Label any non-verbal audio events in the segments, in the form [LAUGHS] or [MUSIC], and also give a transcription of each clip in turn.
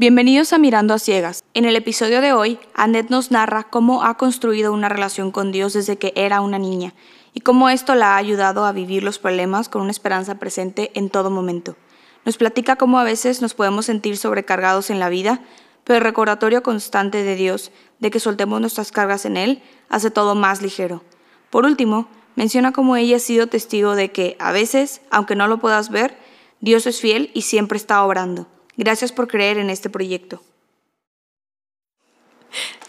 Bienvenidos a Mirando a Ciegas. En el episodio de hoy, Annette nos narra cómo ha construido una relación con Dios desde que era una niña y cómo esto la ha ayudado a vivir los problemas con una esperanza presente en todo momento. Nos platica cómo a veces nos podemos sentir sobrecargados en la vida, pero el recordatorio constante de Dios de que soltemos nuestras cargas en Él hace todo más ligero. Por último, menciona cómo ella ha sido testigo de que, a veces, aunque no lo puedas ver, Dios es fiel y siempre está obrando. Gracias por creer en este proyecto.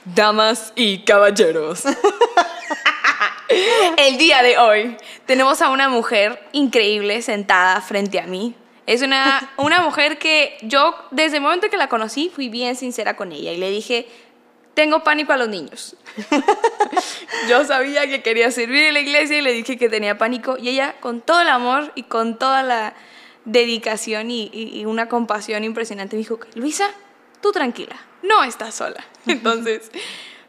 Damas y caballeros. [LAUGHS] El día de hoy tenemos a una mujer increíble sentada frente a mí. Es una, [LAUGHS] una mujer que yo desde el momento que la conocí fui bien sincera con ella y le dije, tengo pánico a los niños. [LAUGHS] yo sabía que quería servir en la iglesia y le dije que tenía pánico y ella con todo el amor y con toda la dedicación y, una compasión impresionante. Me dijo, Luisa, tú tranquila, no estás sola. [LAUGHS] Entonces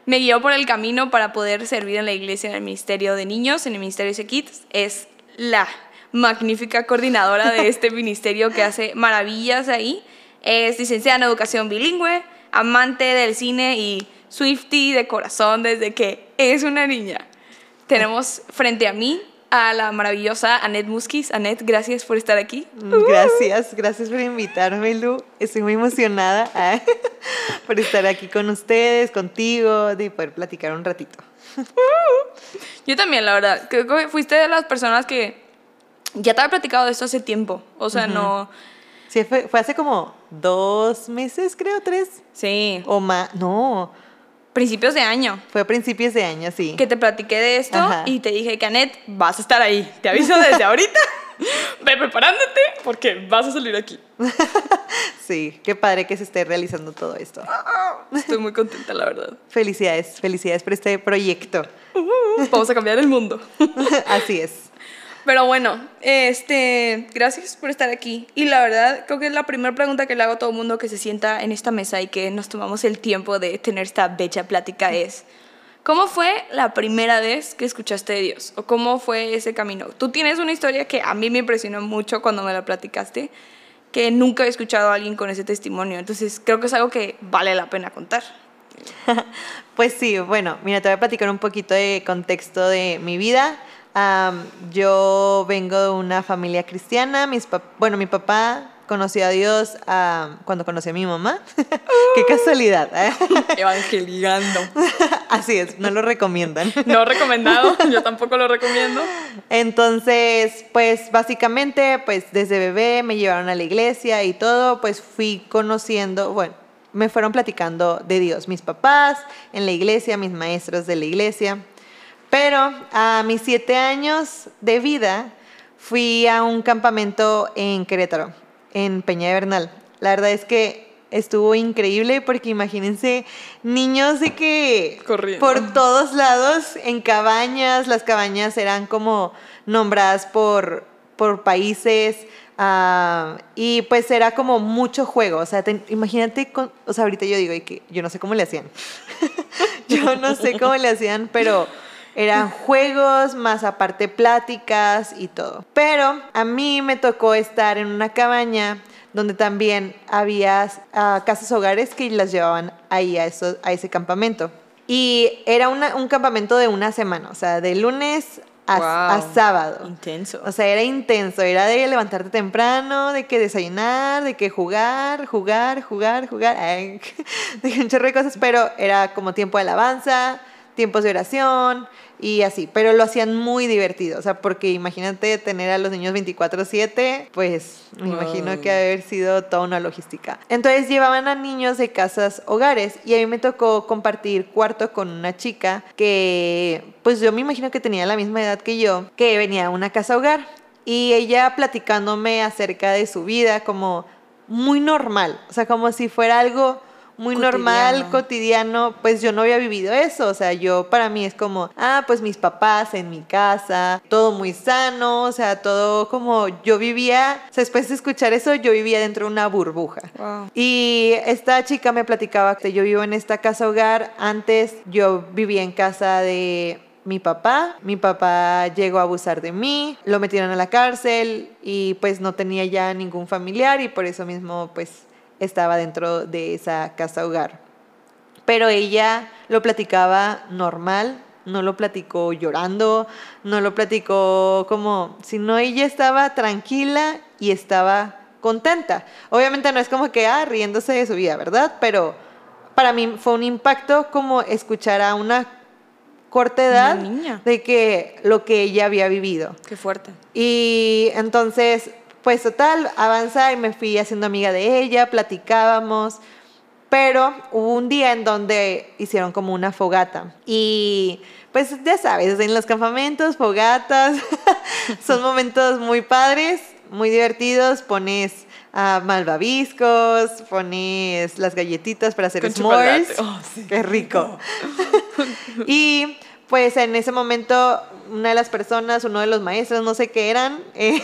me guió por el camino para poder servir en la iglesia en el Ministerio de Niños, en el Ministerio de Kids. Es la magnífica coordinadora de este [LAUGHS] ministerio que hace maravillas ahí. Es licenciada en educación bilingüe, amante del cine y Swifty de corazón desde que es una niña. Tenemos frente a mí a la maravillosa Annette Muskis. Annette, gracias por estar aquí. Mm, gracias, gracias por invitarme, Lu. Estoy muy emocionada [LAUGHS] ah, por estar aquí con ustedes, contigo, de poder platicar un ratito. [LAUGHS] Yo también, la verdad. Creo que fuiste de las personas que ya te había platicado de esto hace tiempo. O sea, no... Sí, fue, fue hace como dos meses, creo, tres. Sí. O más, no principios de año. Fue a principios de año, sí. Que te platiqué de esto y te dije, Canet, vas a estar ahí. Te aviso desde ahorita. [LAUGHS] Ve preparándote porque vas a salir aquí. [LAUGHS] sí, qué padre que se esté realizando todo esto. [LAUGHS] Estoy muy contenta, la verdad. Felicidades, felicidades por este proyecto. vamos a cambiar el mundo. Así es. Pero bueno, este, gracias por estar aquí. Y la verdad, creo que es la primera pregunta que le hago a todo el mundo que se sienta en esta mesa y que nos tomamos el tiempo de tener esta bella plática es, ¿cómo fue la primera vez que escuchaste de Dios? ¿O cómo fue ese camino? Tú tienes una historia que a mí me impresionó mucho cuando me la platicaste, que nunca he escuchado a alguien con ese testimonio. Entonces, creo que es algo que vale la pena contar. [LAUGHS] Pues sí, bueno, mira, te voy a platicar un poquito de contexto de mi vida yo vengo de una familia cristiana. Mis bueno, mi papá conoció a Dios cuando conocí a mi mamá. [LAUGHS] Qué casualidad. ¿eh? [LAUGHS] Evangelizando. [LAUGHS] Así es, no lo recomiendan. no recomendado, yo tampoco lo recomiendo. Entonces, pues básicamente, pues desde bebé me llevaron a la iglesia y todo, pues fui conociendo, bueno, me fueron platicando de Dios, mis papás en la iglesia, mis maestros de la iglesia. Pero a mis siete años de vida fui a un campamento en Querétaro, en Peña de Bernal. La verdad es que estuvo increíble porque imagínense niños de que por todos lados en cabañas, las cabañas eran como nombradas por, por países ah, y pues era como mucho juego, o sea, imagínate, o sea, ahorita yo digo que yo no sé cómo le hacían, [LAUGHS] yo no sé cómo le hacían, pero eran [LAUGHS] juegos, más aparte pláticas y todo. Pero a mí me tocó estar en una cabaña donde también había ah, casas hogares que las llevaban ahí a, eso, a ese campamento. Y era un campamento de una semana, o sea, de lunes a, sábado. Intenso. O sea, era intenso, era de levantarte temprano, de que desayunar, de que jugar, jugar, jugar, jugar, [LAUGHS] de un chorro de cosas, pero era como tiempo de alabanza, tiempos de oración y así, pero lo hacían muy divertido, o sea, porque imagínate tener a los niños 24/7, pues me imagino que haber sido toda una logística. Entonces llevaban a niños de casas hogares y a mí me tocó compartir cuarto con una chica que, pues yo me imagino que tenía la misma edad que yo, que venía a una casa hogar y ella platicándome acerca de su vida como muy normal, o sea, como si fuera algo muy normal, cotidiano, pues yo no había vivido eso, o sea, yo para mí es como, ah, pues mis papás en mi casa, todo muy sano, o sea, todo como yo vivía, o sea, después de escuchar eso, yo vivía dentro de una burbuja. Y esta chica me platicaba que yo vivo en esta casa hogar, antes yo vivía en casa de mi papá. Mi papá llegó a abusar de mí, lo metieron a la cárcel y pues no tenía ya ningún familiar y por eso mismo pues estaba dentro de esa casa hogar. Pero ella lo platicaba normal, no lo platicó llorando, no lo platicó como, sino ella estaba tranquila y estaba contenta. Obviamente no es como que, ah, riéndose de su vida, ¿verdad? Pero para mí fue un impacto como escuchar a una corta edad niña. de que lo que ella había vivido. Qué fuerte. Y entonces, pues total, avanza y me fui haciendo amiga de ella, platicábamos, pero hubo un día en donde hicieron como una fogata. Y pues ya sabes, en los campamentos, fogatas, [LAUGHS] son momentos muy padres, muy divertidos, pones ah, malvaviscos, pones las galletitas para hacer Con s'mores. Oh, sí. Qué rico. [LAUGHS] y pues en ese momento una de las personas, uno de los maestros, no sé qué eran, eh,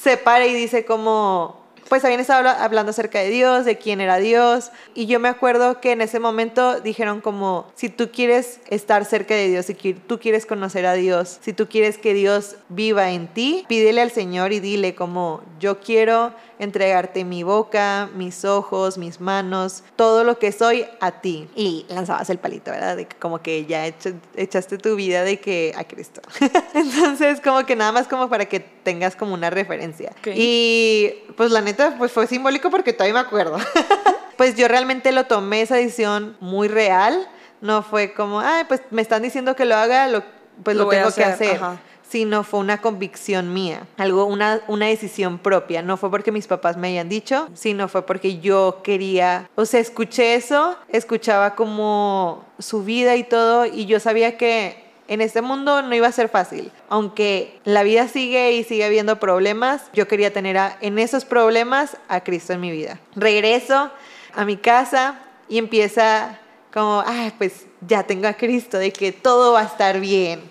se para y dice como, pues habían estado habla- hablando acerca de Dios, de quién era Dios, y yo me acuerdo que en ese momento dijeron como, si tú quieres estar cerca de Dios, si tú quieres conocer a Dios, si tú quieres que Dios viva en ti, pídele al Señor y dile como, yo quiero entregarte mi boca, mis ojos, mis manos, todo lo que soy a ti. Y lanzabas el palito, ¿verdad? De que como que ya echa- echaste tu vida de que a Cristo. [LAUGHS] Entonces, como que nada más como para que tengas como una referencia. Ok. Y pues la neta, pues fue simbólico porque todavía me acuerdo. [LAUGHS] pues yo realmente lo tomé esa decisión muy real. No fue como, ay, pues me están diciendo que lo haga, lo, pues Lo lo, tengo que hacer, hacer ajá. Sino fue una convicción mía, algo, una, una decisión propia. No fue porque mis papás me hayan dicho, sino fue porque yo quería, o sea, escuché eso, escuchaba como su vida y todo, y yo sabía que en este mundo no iba a ser fácil. Aunque la vida sigue y sigue habiendo problemas, yo quería tener a- en esos problemas a Cristo en mi vida. Regreso a mi casa y empieza como, ah, pues ya tengo a Cristo, de que todo va a estar bien.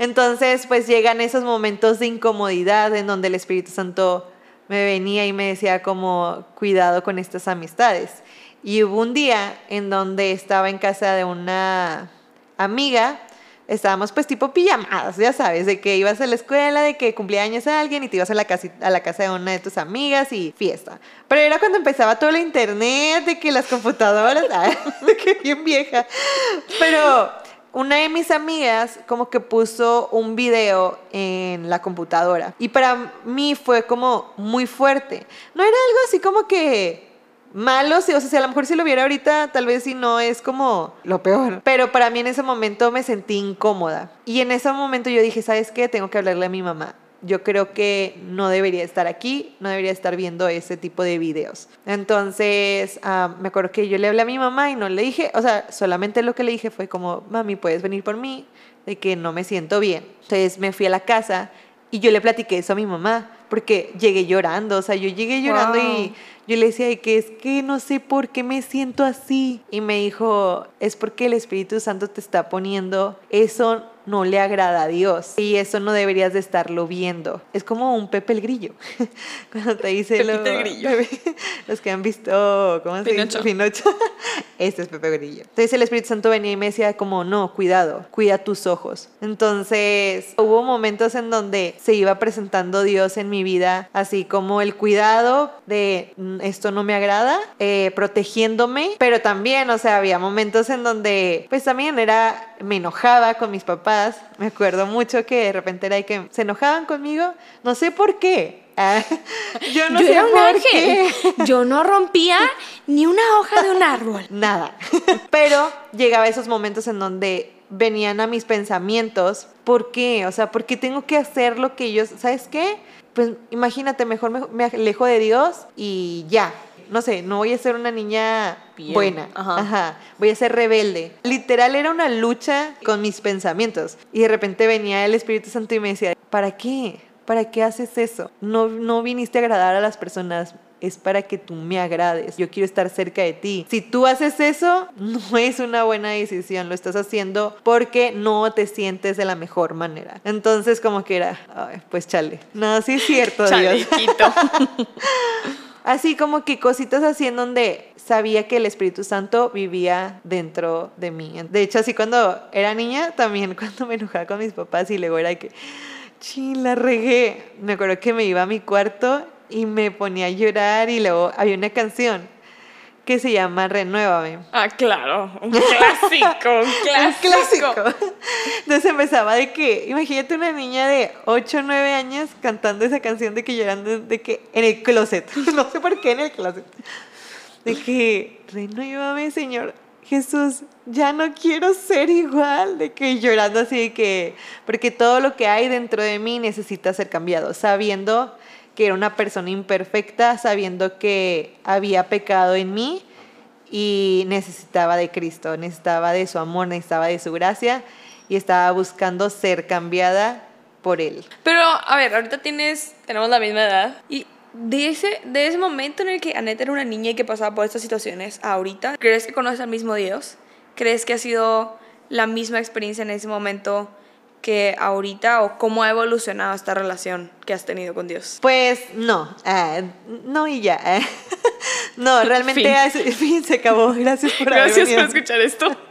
Entonces, pues llegan esos momentos de incomodidad en donde el Espíritu Santo me venía y me decía como, cuidado con estas amistades. Y hubo un día en donde estaba en casa de una amiga, estábamos pues tipo pijamadas, ya sabes, de que ibas a la escuela, de que cumplía años a alguien y te ibas a la, casi- a la casa de una de tus amigas y fiesta. Pero era cuando empezaba todo el internet, de que las computadoras, [LAUGHS] de [LAUGHS] que bien vieja. Pero una de mis amigas como que puso un video en la computadora y para mí fue como muy fuerte. No era algo así como que malo, o sea, si a lo mejor si lo viera ahorita, tal vez si no es como lo peor. Pero para mí en ese momento me sentí incómoda. Y en ese momento yo dije, ¿sabes qué? Tengo que hablarle a mi mamá. Yo creo que no debería estar aquí, no debería estar viendo ese tipo de videos. Entonces, ah, me acuerdo que yo le hablé a mi mamá y no le dije, o sea, solamente lo que le dije fue como, mami, puedes venir por mí, de que no me siento bien. Entonces me fui a la casa y yo le platiqué eso a mi mamá, porque llegué llorando, o sea, yo llegué llorando y yo le decía de que es que no sé por qué me siento así. Y me dijo, es porque el Espíritu Santo te está poniendo, eso no le agrada a Dios y eso no deberías de estarlo viendo. Es como un Pepe el Grillo. [LAUGHS] Cuando te dice lo- Pepito el Grillo. [LAUGHS] los que han visto, ¿cómo se dice? Pinocho. Pinocho. [LAUGHS] Este es Pepe Grillo. Entonces el Espíritu Santo venía y me decía como, no, cuidado, cuida tus ojos. Entonces hubo momentos en donde se iba presentando Dios en mi vida, así como el cuidado de "Mm, esto no me agrada, eh, protegiéndome, pero también, o sea, había momentos en donde pues también era, me enojaba con mis papás, me acuerdo mucho que de repente era de que se enojaban conmigo, no sé por qué. Ah, [LAUGHS] yo no yo sé era un por ángel. qué. [LAUGHS] Yo no rompía ni una hoja de un árbol. [LAUGHS] nada. Pero llegaba esos momentos en donde venían a mis pensamientos, ¿por qué? O sea, ¿por qué tengo que hacer lo que ellos, ¿sabes qué? Pues imagínate, mejor me, me alejo de Dios y ya. No sé, no voy a ser una niña Bien, buena. ajá. Ajá. Voy a ser rebelde. Literal era una lucha con mis pensamientos. Y de repente venía el Espíritu Santo y me decía, ¿para qué? ¿Para qué haces eso? No, no viniste a agradar a las personas. Es para que tú me agrades. Yo quiero estar cerca de ti. Si tú haces eso, no es una buena decisión. Lo estás haciendo porque no te sientes de la mejor manera. Entonces, como que era, "Ay, pues chale. No, sí es cierto, [LAUGHS] Dios. [LAUGHS] Así como que cositas así en donde sabía que el Espíritu Santo vivía dentro de mí. De hecho, así cuando era niña, también [LAUGHS] cuando me enojaba con mis papás y luego era que, chin, la regué. Me acuerdo que me iba a mi cuarto y me ponía a llorar y luego había una canción que se llama Renuévame. Ah, claro, un clásico, [LAUGHS] un clásico. Clásico. Entonces empezaba de que, imagínate una niña de 8 o 9 años cantando esa canción de que llorando de que en el closet. [LAUGHS] No sé por qué en el closet. De que, renuévame, Señor. Jesús, ya no quiero ser igual, de que llorando así de que, porque todo lo que hay dentro de mí necesita ser cambiado, sabiendo que era una persona imperfecta, sabiendo que había pecado en mí y necesitaba de Cristo, necesitaba de su amor, necesitaba de su gracia y estaba buscando ser cambiada por Él. Pero, a ver, ahorita tienes, tenemos la misma edad y de ese, ese momento en el que Annette era una niña y que pasaba por estas situaciones, ahorita, ¿crees que conoces al mismo Dios? ¿Crees que ha sido la misma experiencia en ese momento que ahorita o cómo ha evolucionado esta relación que has tenido con Dios? Pues no, eh, no y ya. eh. [LAUGHS] No, realmente Fin. ha- [LAUGHS] fin, se acabó. Gracias por haber Gracias por venido. escuchar esto. [LAUGHS]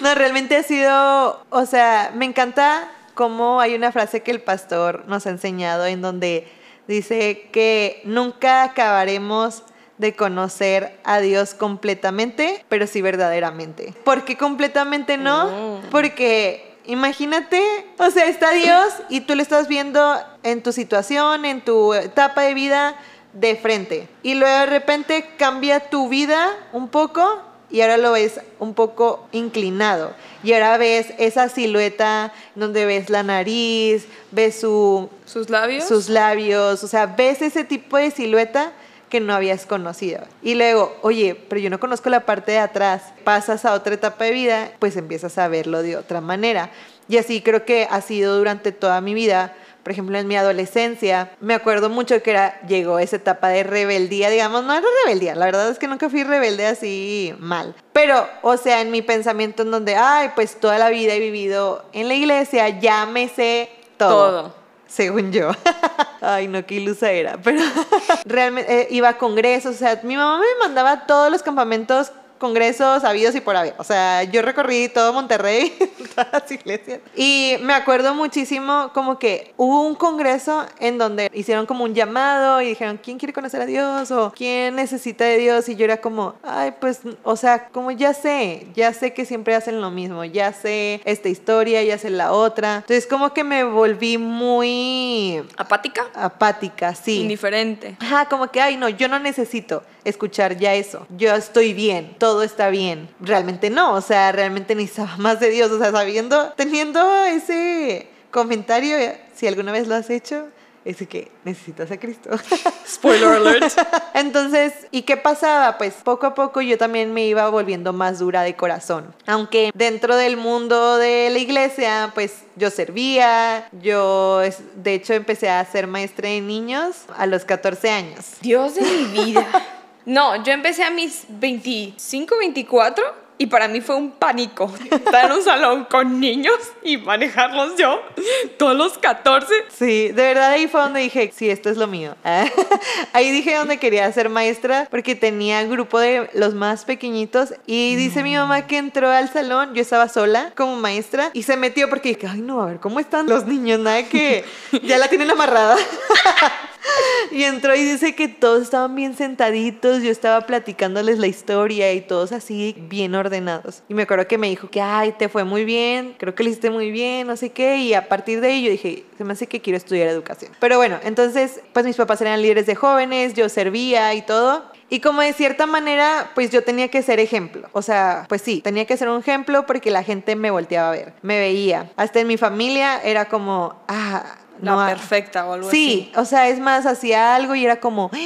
No, realmente ha sido, o sea, me encanta cómo hay una frase que el pastor nos ha enseñado en donde dice que nunca acabaremos de conocer a Dios completamente, pero sí verdaderamente. ¿Por qué completamente no? Oh. Porque imagínate, o sea, está Dios y tú lo estás viendo en tu situación, en tu etapa de vida de frente. Y luego de repente cambia tu vida un poco y ahora lo ves un poco inclinado. Y ahora ves esa silueta donde ves la nariz, ves su, ¿Sus labios? sus labios, o sea, ves ese tipo de silueta que no habías conocido. Y luego, oye, pero yo no conozco la parte de atrás, pasas a otra etapa de vida, pues empiezas a verlo de otra manera. Y así creo que ha sido durante toda mi vida. Por ejemplo, en mi adolescencia, me acuerdo mucho que era, llegó esa etapa de rebeldía, digamos, no era rebeldía, la verdad es que nunca fui rebelde así mal. Pero, o sea, en mi pensamiento en donde, ay, pues toda la vida he vivido en la iglesia, me sé Todo. Según yo. [LAUGHS] Ay, no, qué ilusa era. Pero [LAUGHS] realmente eh, iba a congresos. O sea, mi mamá me mandaba todos los campamentos, congresos habidos y por haber. O sea, yo recorrí todo Monterrey, [LAUGHS] todas las [LAUGHS] iglesias. Y me acuerdo muchísimo como que hubo un congreso en donde hicieron como un llamado y dijeron, ¿quién quiere conocer a Dios? O ¿quién necesita de Dios? Y yo era como, ay, pues, o sea, como ya sé, ya sé que siempre hacen lo mismo, ya sé esta historia, ya sé la otra. Entonces como que me volví muy ¿Apática? apática, sí. Indiferente. Ajá, como que, ay, no, yo no necesito escuchar ya eso. Yo estoy bien, todo está bien. Realmente no, o sea, realmente necesitaba [LAUGHS] más de Dios. O sea, sabiendo, teniendo ese comentario, si alguna vez lo has hecho, es de que necesitas a Cristo. [LAUGHS] Spoiler alert. [LAUGHS] Entonces, ¿y qué pasaba? Pues poco a poco yo también me iba volviendo más dura de corazón. Aunque dentro del mundo de la iglesia, pues yo servía, yo es- de hecho empecé a ser maestra de niños a los 14 años. Dios de mi vida. [LAUGHS] No, yo empecé a mis 25, 24 y para mí fue un pánico estar en un salón con niños y manejarlos yo todos los 14. Sí, de verdad ahí fue donde dije, sí, esto es lo mío. [LAUGHS] ahí dije donde quería ser maestra porque tenía grupo de los más pequeñitos y dice mi mamá que entró al salón, yo estaba sola como maestra y se metió porque dije, ay no, a ver, ¿cómo están los niños? Nada que [LAUGHS] ya la tienen amarrada. [LAUGHS] [LAUGHS] Y entró y dice que todos estaban bien sentaditos, yo estaba platicándoles la historia y todos así bien ordenados. Y me acuerdo que me dijo que, ay, te fue muy bien, creo que lo hiciste muy bien, no sé qué. Y a partir de ahí yo dije, se me hace que quiero estudiar educación. Pero bueno, entonces, pues mis papás eran líderes de jóvenes, yo servía y todo. Y como de cierta manera, pues yo tenía que ser ejemplo. O sea, pues sí, tenía que ser un ejemplo porque la gente me volteaba a ver, me veía. Hasta en mi familia era como, ah, La no, perfecta o algo Sí, o sea, es más, hacía algo y era como, "¡Ah!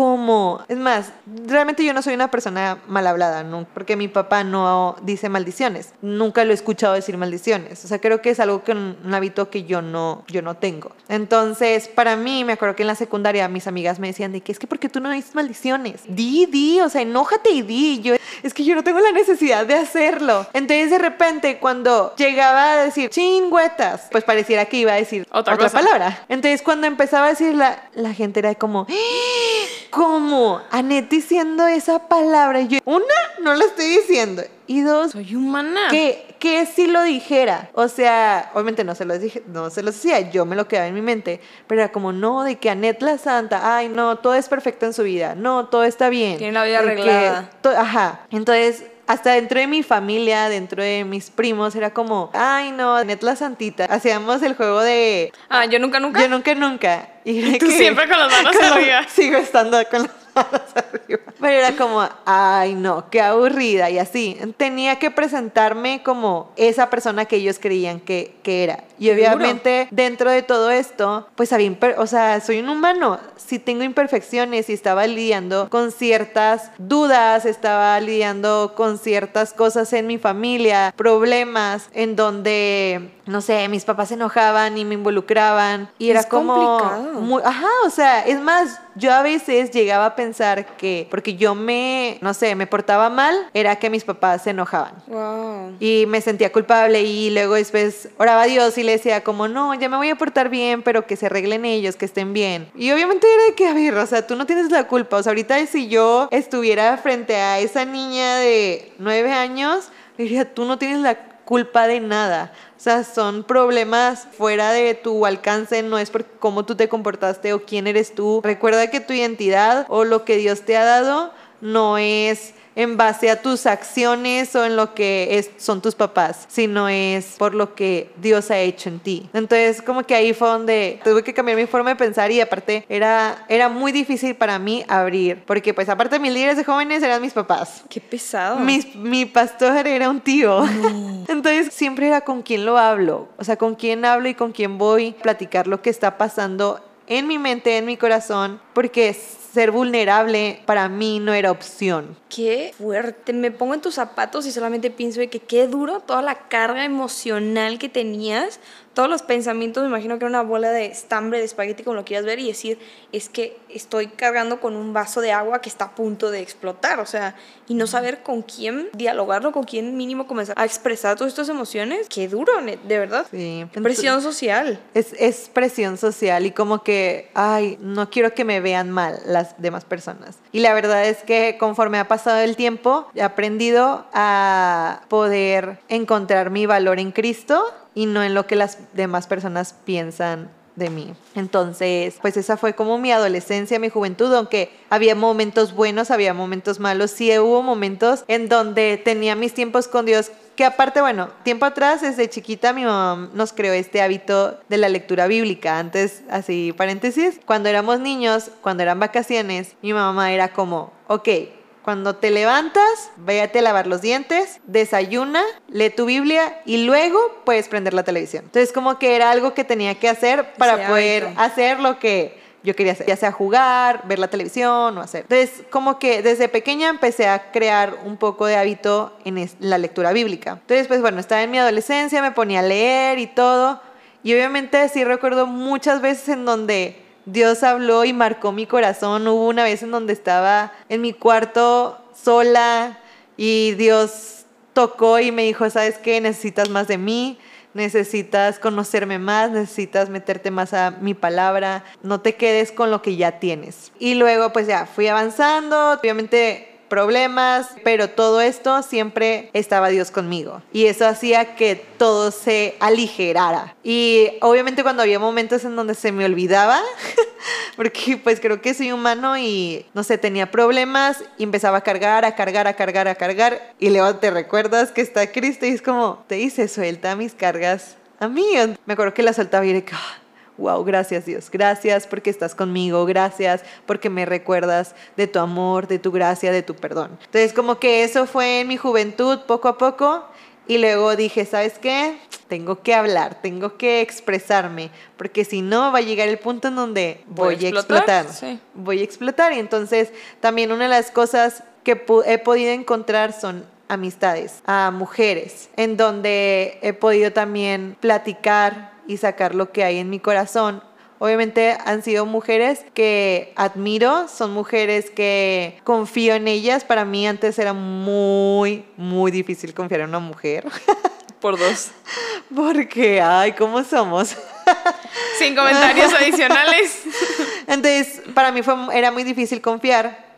¿Cómo? Es más, realmente yo no soy una persona mal hablada, ¿no? porque mi papá no dice maldiciones. Nunca lo he escuchado decir maldiciones. O sea, creo que es algo que un, un hábito que yo no, yo no tengo. Entonces, para mí, me acuerdo que en la secundaria mis amigas me decían de que es que porque tú no dices maldiciones. Di, di, o sea, enójate y di. Yo, es que yo no tengo la necesidad de hacerlo. Entonces, de repente, cuando llegaba a decir chingüetas, pues pareciera que iba a decir Otra palabra. Entonces, cuando empezaba a decirla, la gente era como, "¡Ah! ¿Cómo? Anet diciendo esa palabra. Yo, una, no la estoy diciendo. Y dos, Soy humana. que, que si lo dijera. O sea, obviamente no se lo dije, no se lo decía, yo me lo quedaba en mi mente. Pero era como, no, de que Anet la santa, ay, no, todo es perfecto en su vida. No, todo está bien. Tiene la vida De que arreglada. to- ajá. Entonces, hasta dentro de mi familia, dentro de mis primos, era como, ay, no, Anet la santita. Hacíamos el juego de Ah, yo nunca, nunca. yo nunca, nunca. Y, [LAUGHS] tú que- siempre con las manos [LAUGHS] arriba. [LAUGHS] Sigo estando con las manos arriba. Pero era como, ay no, qué aburrida y así. Tenía que presentarme como esa persona que ellos creían que, que era. Y obviamente dentro de todo esto, pues había, o sea, soy un humano. Si tengo imperfecciones y estaba lidiando con ciertas dudas, estaba lidiando con ciertas cosas en mi familia, problemas en donde, no sé, mis papás se enojaban y me involucraban y era Es como muy- ajá, o sea, es más, yo a veces llegaba a pensar que porque yo me, no sé, me portaba mal, era que mis papás se enojaban. Wow. Y me sentía culpable y luego después oraba a Dios y le decía como, no, ya me voy a portar bien, pero que se arreglen ellos, que estén bien. Y obviamente era de que, a ver, o sea, tú no tienes la culpa. O sea, ahorita si yo estuviera frente a esa niña de nueve años, diría, tú no tienes la culpa de nada. O sea, son problemas fuera de tu alcance, no es por cómo tú te comportaste o quién eres tú. Recuerda que tu identidad o lo que Dios te ha dado no es en base a tus acciones o en lo que es, son tus papás, sino es por lo que Dios ha hecho en ti. Entonces, como que ahí fue donde tuve que cambiar mi forma de pensar y aparte era, era muy difícil para mí abrir, porque pues aparte mis líderes de jóvenes eran mis papás. Qué pesado. Mis- mi pastor era un tío. [LAUGHS] Entonces siempre era con quién lo hablo. O sea, con quién hablo y con quién voy a platicar lo que está pasando en mi mente, en mi corazón, porque ser vulnerable para mí no era opción. Qué fuerte. Me pongo en tus zapatos y solamente pienso de que qué duro toda la carga emocional que tenías, todos los pensamientos. Me imagino que era una bola de estambre, de espagueti, como lo quieras ver, y decir, es que estoy cargando con un vaso de agua que está a punto de explotar. O sea, y no saber con quién dialogarlo, con quién mínimo comenzar a expresar todas estas emociones. Qué duro, de verdad. Sí. Presión social. Es, es presión social y como que, ay, no quiero que me vean mal las demás personas. Y la verdad es que conforme ha pasado el tiempo, he aprendido a poder encontrar mi valor en Cristo y no en lo que las demás personas piensan de mí. Entonces, pues esa fue como mi adolescencia, mi juventud, aunque había momentos buenos, había momentos malos, sí hubo momentos en donde tenía mis tiempos con Dios que aparte, bueno, tiempo atrás, desde chiquita, mi mamá nos creó este hábito de la lectura bíblica. Antes, así, paréntesis, cuando éramos niños, cuando eran vacaciones, mi mamá era como, ok, cuando te levantas, véate a lavar los dientes, desayuna, lee tu Biblia y luego puedes prender la televisión. Entonces, como que era algo que tenía que hacer para poder hábito. hacer lo que yo quería hacer, ya sea jugar, ver la televisión o hacer. Entonces, como que desde pequeña empecé a crear un poco de hábito en la lectura bíblica. Entonces, pues bueno, estaba en mi adolescencia, me ponía a leer y todo. Y obviamente sí recuerdo muchas veces en donde Dios habló y marcó mi corazón. Hubo una vez en donde estaba en mi cuarto sola y Dios tocó y me dijo, ¿sabes qué? Necesitas más de mí, necesitas conocerme más, necesitas meterte más a mi palabra, no te quedes con lo que ya tienes. Y luego pues ya fui avanzando, obviamente problemas, pero todo esto siempre estaba Dios conmigo. Y eso hacía que todo se aligerara. Y obviamente cuando había momentos en donde se me olvidaba, [LAUGHS] porque pues creo que soy humano y no sé, tenía problemas y empezaba a cargar, a cargar, a cargar, a cargar. Y luego te recuerdas que está Cristo y es como, te dice, suelta mis cargas a mí. Me acuerdo que la soltaba y era que, "Ah, Wow, gracias Dios, gracias porque estás conmigo, gracias porque me recuerdas de tu amor, de tu gracia, de tu perdón. Entonces como que eso fue en mi juventud poco a poco y luego dije, ¿sabes qué? Tengo que hablar, tengo que expresarme, porque si no va a llegar el punto en donde Voy a voy, a explotar, explotar. sí. Voy a explotar y entonces también una de las cosas que he podido encontrar son amistades, a mujeres, en donde he podido también platicar y sacar lo que hay en mi corazón. Obviamente han sido mujeres que admiro, son mujeres que confío en ellas. Para mí antes era muy, muy difícil confiar en una mujer, [LAUGHS] Por dos. [LAUGHS] porque, ay, ¿cómo somos? Sin comentarios [LAUGHS] adicionales. Entonces, para mí fue, era muy difícil confiar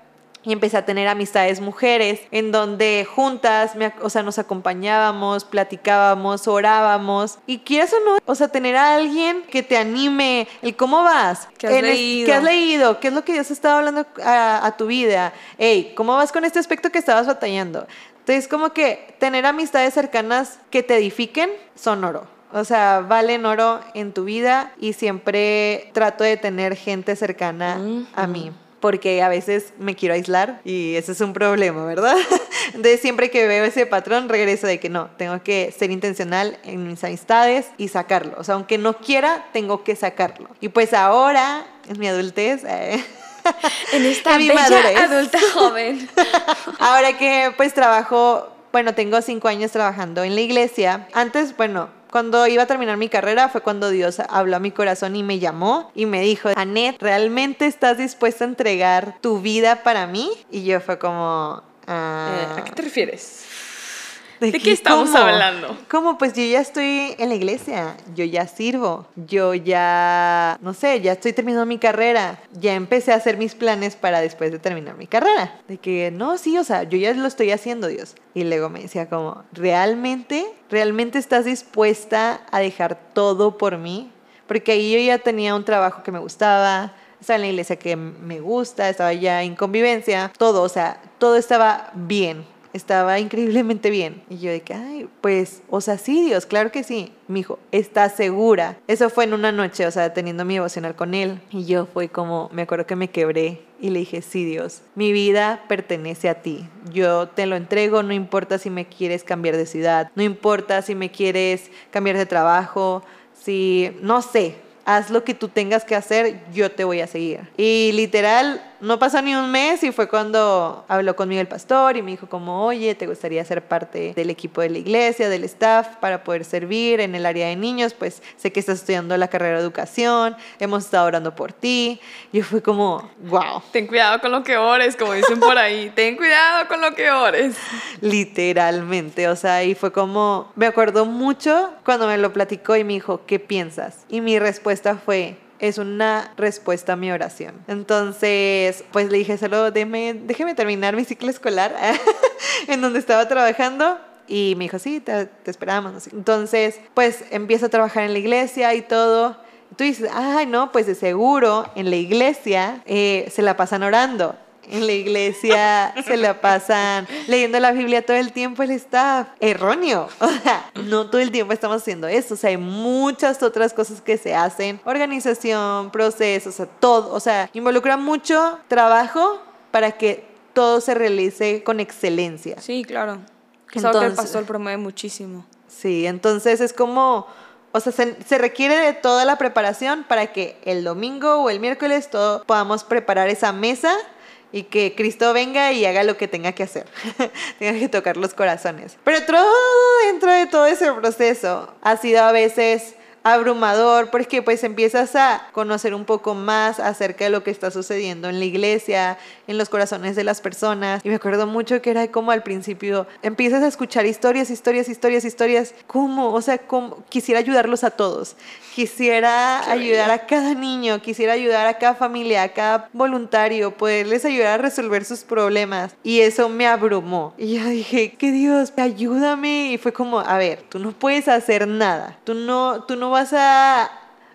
y empecé a tener amistades mujeres en donde juntas, me, o sea, nos acompañábamos, platicábamos, orábamos y quieres o no, o sea, tener a alguien que te anime, el cómo vas, ¿Qué has leído? ¿qué has leído, qué es lo que Dios estaba hablando a, a tu vida, hey, cómo vas con este aspecto que estabas batallando. Entonces, como que tener amistades cercanas que te edifiquen son oro. O sea, valen oro en tu vida y siempre trato de tener gente cercana a mí porque a veces me quiero aislar y ese es un problema, ¿verdad? [LAUGHS] Entonces siempre que veo ese patrón regreso de que no, tengo que ser intencional en mis amistades y sacarlo. O sea, aunque no quiera, tengo que sacarlo. Y pues ahora, en mi adultez, eh, [LAUGHS] En esta [LAUGHS] En mi bella madurez. adulta joven. ahora que pues trabajo, bueno, tengo cinco años trabajando en la iglesia. Antes, bueno, cuando iba a terminar mi carrera fue cuando Dios habló a mi corazón y me llamó y me dijo, Anet, ¿realmente estás dispuesta a entregar tu vida para mí? Y yo fue como... ah, Eh, ¿A qué te refieres? ¿De, ¿De qué estamos cómo? hablando? ¿Cómo? Pues yo ya estoy en la iglesia, yo ya sirvo, yo ya, no sé, ya estoy terminando mi carrera, ya empecé a hacer mis planes para después de terminar mi carrera. De que, no, sí, o sea, yo ya lo estoy haciendo, Dios. Y luego me decía como, ¿realmente? ¿Realmente estás dispuesta a dejar todo por mí? Porque ahí yo ya tenía un trabajo que me gustaba, estaba en la iglesia que me gusta, estaba ya en convivencia, todo, o sea, todo estaba bien, estaba increíblemente bien. Y yo de que, ay, pues, o sea, sí, Dios, claro que sí. Me dijo, ¿estás segura? Eso fue en una noche, o sea, teniendo mi devocional con él. Y yo fue como, me acuerdo que me quebré y le dije, sí, Dios, mi vida pertenece a ti. Yo te lo entrego, no importa si me quieres cambiar de ciudad, no importa si me quieres cambiar de trabajo, si, no sé, haz lo que tú tengas que hacer, yo te voy a seguir. Y literal, no pasó ni un mes y fue cuando habló conmigo el pastor y me dijo como, oye, ¿te gustaría ser parte del equipo de la iglesia, del staff, para poder servir en el área de niños? Pues sé que estás estudiando la carrera de educación, hemos estado orando por ti. Y fue como, wow, Ten cuidado con lo que ores, como dicen por ahí. [LAUGHS] Ten cuidado con lo que ores. literalmente, o sea, y fue como, me acuerdo mucho cuando me lo platicó y me dijo, ¿qué piensas? Y mi respuesta fue, es una respuesta a mi oración. Entonces, pues le dije, solo déjeme, déjeme terminar mi ciclo escolar [LAUGHS] en donde estaba trabajando. Y me dijo, sí, te, esperamos. Entonces, pues empiezo a trabajar en la iglesia y todo. Tú dices, ay, no, pues de seguro en la iglesia eh, se la pasan orando. En la iglesia se la pasan leyendo la Biblia todo el tiempo el staff. Erróneo. [LAUGHS] O sea, no todo el tiempo estamos haciendo eso. O sea, hay muchas otras cosas que se hacen. Organización, procesos, o sea, todo. O sea, involucra mucho trabajo para que todo se realice con excelencia. Sí, claro. Es algo que el Entonces- pastor promueve muchísimo. Sí, entonces es como, o sea, se, se requiere de toda la preparación para que el domingo o el miércoles todo podamos preparar esa mesa y que Cristo venga y haga lo que tenga que hacer. [LAUGHS] tenga que tocar los corazones. Pero todo dentro de todo ese proceso ha sido a veces abrumador porque pues empiezas a conocer un poco más acerca de lo que está sucediendo en la iglesia, en los corazones de las personas. Y me acuerdo mucho que era como al principio empiezas a escuchar historias, historias, historias, historias. ¿Cómo? O sea, ¿cómo? quisiera ayudarlos a todos. Quisiera ayudar a cada niño, quisiera ayudar a cada familia, a cada voluntario, poderles ayudar a resolver sus problemas. Y eso me abrumó. Y yo dije, que Dios, ayúdame. Y fue como, a ver, tú no puedes hacer nada. Tú no, tú no vas a...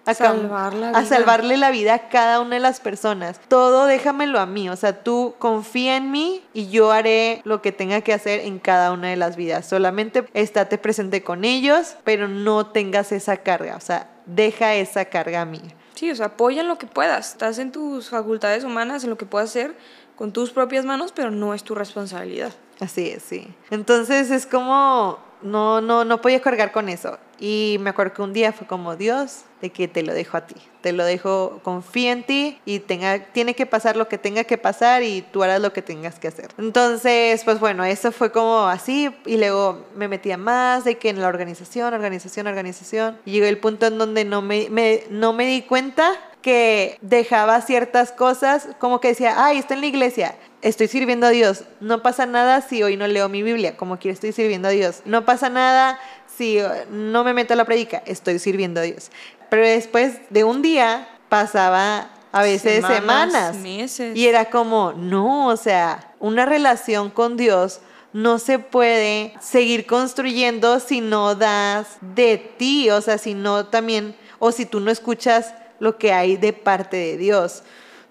A, Salvar la a vida. salvarle la vida a cada una de las personas. Todo déjamelo a mí. O sea, tú confía en mí y yo haré lo que tenga que hacer en cada una de las vidas. Solamente estate presente con ellos, pero no tengas esa carga. O sea, deja esa carga a mí. Sí, o sea, apoya en lo que puedas. Estás en tus facultades humanas, en lo que puedas hacer con tus propias manos, pero no es tu responsabilidad. Así es, sí. Entonces es como, no, no, no podía cargar con eso. Y me acuerdo que un día fue como, Dios, de que te lo dejo a ti. Te lo dejo, confía en ti y tenga, tiene que pasar lo que tenga que pasar y tú harás lo que tengas que hacer. Entonces, pues bueno, eso fue como así y luego me metía más de que en la organización, organización, organización. Y llegó el punto en donde no me, me- no me di cuenta que dejaba ciertas cosas, como que decía, ay, está en la iglesia, estoy sirviendo a Dios. No pasa nada si hoy no leo mi Biblia, como que estoy sirviendo a Dios. No pasa nada si eh, no me meto a la predica, estoy sirviendo a Dios. Pero después de un día pasaba a veces semanas. meses. Y era como, no, o sea, una relación con Dios no se puede seguir construyendo si no das de ti, o sea, si no también, o si tú no escuchas lo que hay de parte de Dios.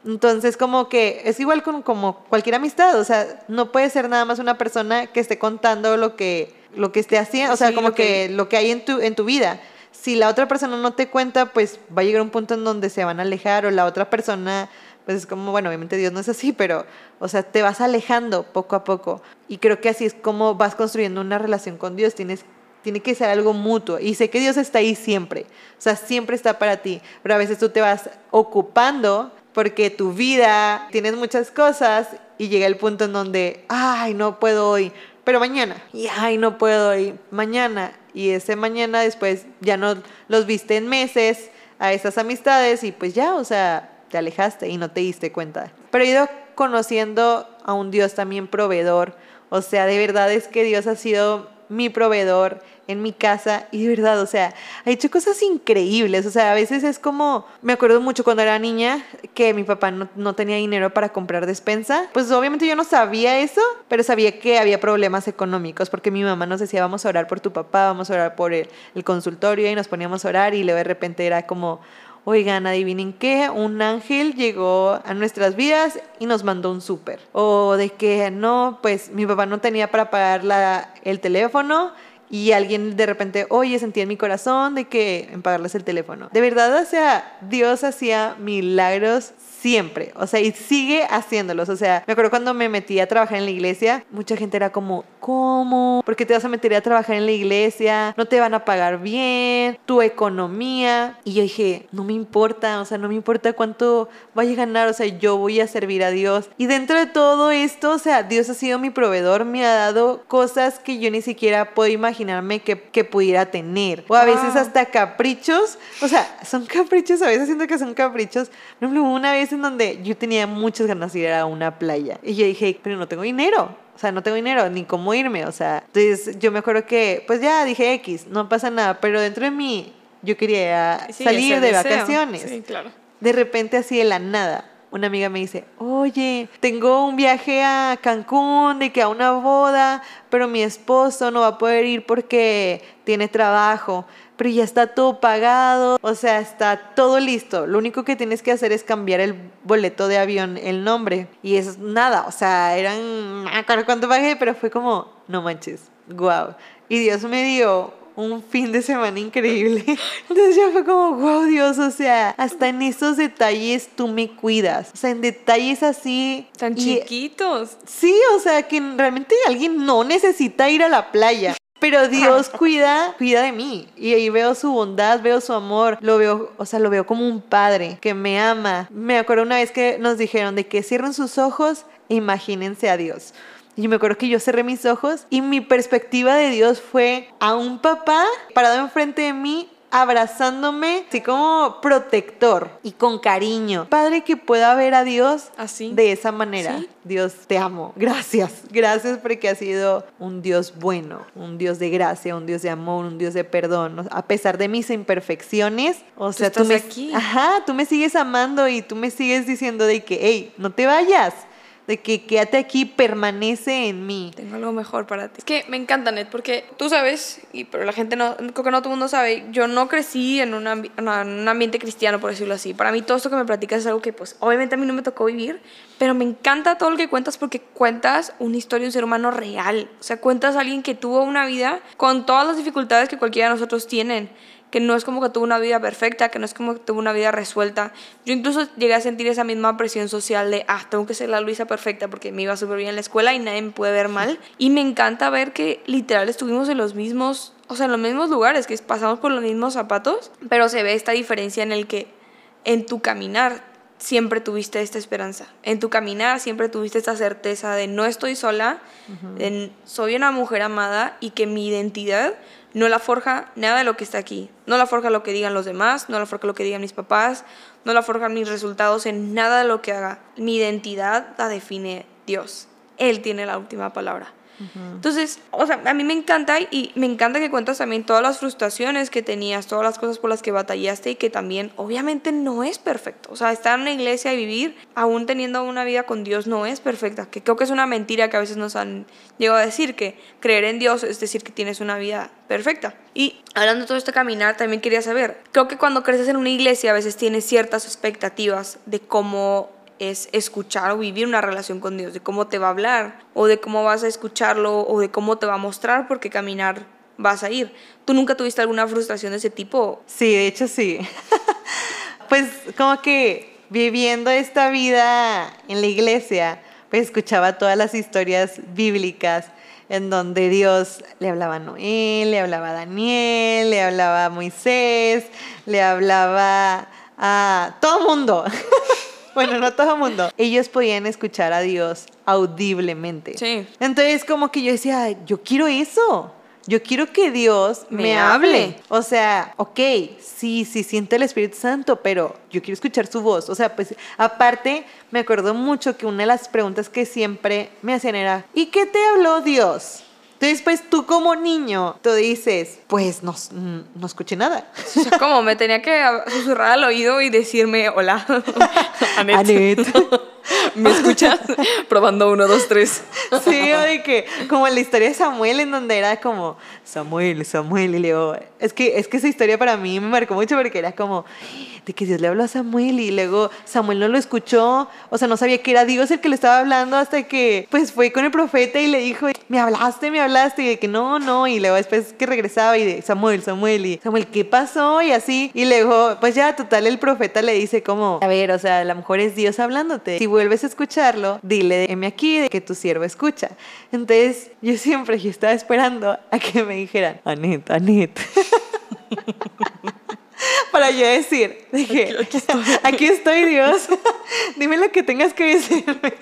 Entonces, como que es igual con como cualquier amistad, o sea, no puede ser nada más una persona que esté contando lo que, lo que esté haciendo, o sea, Sí, como lo que- que lo que hay en tu, en tu vida. Si la otra persona no te cuenta, pues va a llegar un punto en donde se van a alejar o la otra persona, pues es como, bueno, obviamente Dios no es así, pero, o sea, te vas alejando poco a poco. Y creo que así es como vas construyendo una relación con Dios. Tienes, tiene que ser algo mutuo. Y sé que Dios está ahí siempre. O sea, siempre está para ti. Pero a veces tú te vas ocupando porque tu vida, tienes muchas cosas y llega el punto en donde, ay, no puedo hoy, pero mañana. Y ay, no puedo hoy, mañana. Y ese mañana después ya no los viste en meses a esas amistades y pues ya, o sea, te alejaste y no te diste cuenta. Pero he ido conociendo a un Dios también proveedor. O sea, de verdad es que Dios ha sido mi proveedor en mi casa y de verdad, o sea, ha hecho cosas increíbles, o sea, a veces es como, me acuerdo mucho cuando era niña que mi papá no, no tenía dinero para comprar despensa, pues obviamente yo no sabía eso, pero sabía que había problemas económicos porque mi mamá nos decía, vamos a orar por tu papá, vamos a orar por el, el consultorio y nos poníamos a orar y luego de repente era como, Oigan, adivinen qué, un ángel llegó a nuestras vidas y nos mandó un súper. O de que no, pues mi papá no tenía para pagar la, el teléfono y alguien de repente, oye, sentí en mi corazón de que en pagarles el teléfono. De verdad, o sea, Dios hacía milagros siempre, o sea, y sigue haciéndolos. O sea, me acuerdo cuando me metí a trabajar en la iglesia, mucha gente era como, ¿cómo? ¿Por qué te vas a meter a trabajar en la iglesia? No te van a pagar bien, tu economía. Y yo dije, no me importa, o sea, no me importa cuánto vaya a ganar, o sea, yo voy a servir a Dios. Y dentro de todo esto, o sea, Dios ha sido mi proveedor, me ha dado cosas que yo ni siquiera puedo imaginarme que, que pudiera tener. O a veces hasta caprichos, o sea, son caprichos, a veces siento que son caprichos. Hubo una vez en donde yo tenía muchas ganas de ir a una playa y yo dije, pero no tengo dinero. O sea, no tengo dinero ni cómo irme. O sea, entonces yo me acuerdo que, pues ya dije X, no pasa nada. Pero dentro de mí, yo quería Sí, salir de deseo. vacaciones. Sí, claro. De repente, así de la nada, una amiga me dice, oye, tengo un viaje a Cancún, de que a una boda, pero mi esposo no va a poder ir porque tiene trabajo, pero ya está todo pagado, o sea, está todo listo. Lo único que tienes que hacer es cambiar el boleto de avión, el nombre. Y es nada, o sea, eran, no acuerdo cuánto pagué, pero fue como, no manches, wow. Y Dios me dio un fin de semana increíble. [LAUGHS] Entonces ya fue como, wow, Dios, o sea, hasta en esos detalles tú me cuidas. O sea, en detalles así. Tan y- chiquitos. Sí, o sea, que realmente alguien no necesita ir a la playa. Pero Dios cuida, cuida de mí. Y ahí veo su bondad, veo su amor. Lo veo, o sea, lo veo como un padre que me ama. Me acuerdo una vez que nos dijeron de que cierren sus ojos e imagínense a Dios. Y me acuerdo que yo cerré mis ojos y mi perspectiva de Dios fue a un papá parado enfrente de mí abrazándome, así como protector y con cariño. Padre que pueda ver a Dios Así. de esa manera. Sí. Dios, te amo. Gracias. Gracias porque has sido un Dios bueno, un Dios de gracia, un Dios de amor, un Dios de perdón. A pesar de mis imperfecciones, o sea, tú, estás me, aquí. Ajá, tú me sigues amando y tú me sigues diciendo de que, hey, no te vayas. De que quédate aquí, permanece en mí. Tengo algo mejor para ti. Es que me encanta, Net, porque tú sabes, y pero la gente no, creo que no todo el mundo sabe, yo no crecí en un, ambi- en un ambiente cristiano, por decirlo así. Para mí todo esto que me platicas es algo que, pues, obviamente a mí no me tocó vivir, pero me encanta todo lo que cuentas porque cuentas una historia de un ser humano real. O sea, cuentas a alguien que tuvo una vida con todas las dificultades que cualquiera de nosotros tienen que no es como que tuvo una vida perfecta, que no es como que tuvo una vida resuelta. Yo incluso llegué a sentir esa misma presión social de, ah, tengo que ser la Luisa perfecta porque me iba súper bien en la escuela y nadie me puede ver mal. [LAUGHS] Y me encanta ver que literal estuvimos en los mismos, o sea, en los mismos lugares, que pasamos por los mismos zapatos, pero se ve esta diferencia en el que en tu caminar siempre tuviste esta esperanza. En tu caminar siempre tuviste esta certeza de no estoy sola, de soy una mujer amada y que mi identidad no la forja nada de lo que está aquí. No la forja lo que digan los demás, no la forja lo que digan mis papás, no la forjan mis resultados en nada de lo que haga. Mi identidad la define Dios. Él tiene la última palabra. Entonces, o sea, a mí me encanta y me encanta que cuentas también todas las frustraciones que tenías, todas las cosas por las que batallaste y que también obviamente no es perfecto. O sea, estar en una iglesia y vivir aún teniendo una vida con Dios no es perfecta, que creo que es una mentira que a veces nos han llegado a decir, que creer en Dios es decir que tienes una vida perfecta. Y hablando de todo este caminar, también quería saber, creo que cuando creces en una iglesia a veces tienes ciertas expectativas de cómo es escuchar o vivir una relación con Dios, de cómo te va a hablar, o de cómo vas a escucharlo, o de cómo te va a mostrar, porque caminar vas a ir. ¿Tú nunca tuviste alguna frustración de ese tipo? Sí, de hecho sí. [LAUGHS] pues como que viviendo esta vida en la iglesia, pues escuchaba todas las historias bíblicas en donde Dios le hablaba a Noé, le hablaba a Daniel, le hablaba a Moisés, le hablaba a todo mundo. [LAUGHS] bueno, no todo el mundo. Ellos podían escuchar a Dios audiblemente. Sí. Entonces, como que yo decía, yo quiero eso. Yo quiero que Dios me, hable. O sea, ok, sí, sí, siente el Espíritu Santo, pero yo quiero escuchar su voz. O sea, pues aparte, me acuerdo mucho que una de las preguntas que siempre me hacían era, ¿y qué te habló Dios? Entonces, pues tú como niño, tú dices, pues no, no escuché nada. O sea, como me tenía que susurrar al oído y decirme, hola, [LAUGHS] Anet. [LAUGHS] ¿Me escuchas? Probando uno, dos, tres. Sí, o de que, como la historia de Samuel, en donde era como, Samuel, Samuel, y luego, es que, es que esa historia para mí me marcó mucho porque era como, de que Dios le habló a Samuel y luego Samuel no lo escuchó, o sea, no sabía que era Dios el que le estaba hablando hasta que, pues, fue con el profeta y le dijo, me hablaste, me hablaste, y de que no, no, y luego después que regresaba y de Samuel, Samuel, y Samuel, ¿qué pasó? Y así, y luego, pues ya, total, el profeta le dice como, a ver, o sea, a lo mejor es Dios hablándote, si vuelves a escucharlo, dile, heme aquí, de que tu siervo escucha. Entonces, yo siempre, yo estaba esperando a que me dijeran, Anet, Anet. [LAUGHS] Para yo decir, dije, aquí, estoy. [LAUGHS] aquí estoy, Dios. [LAUGHS] Dime lo que tengas que decirme.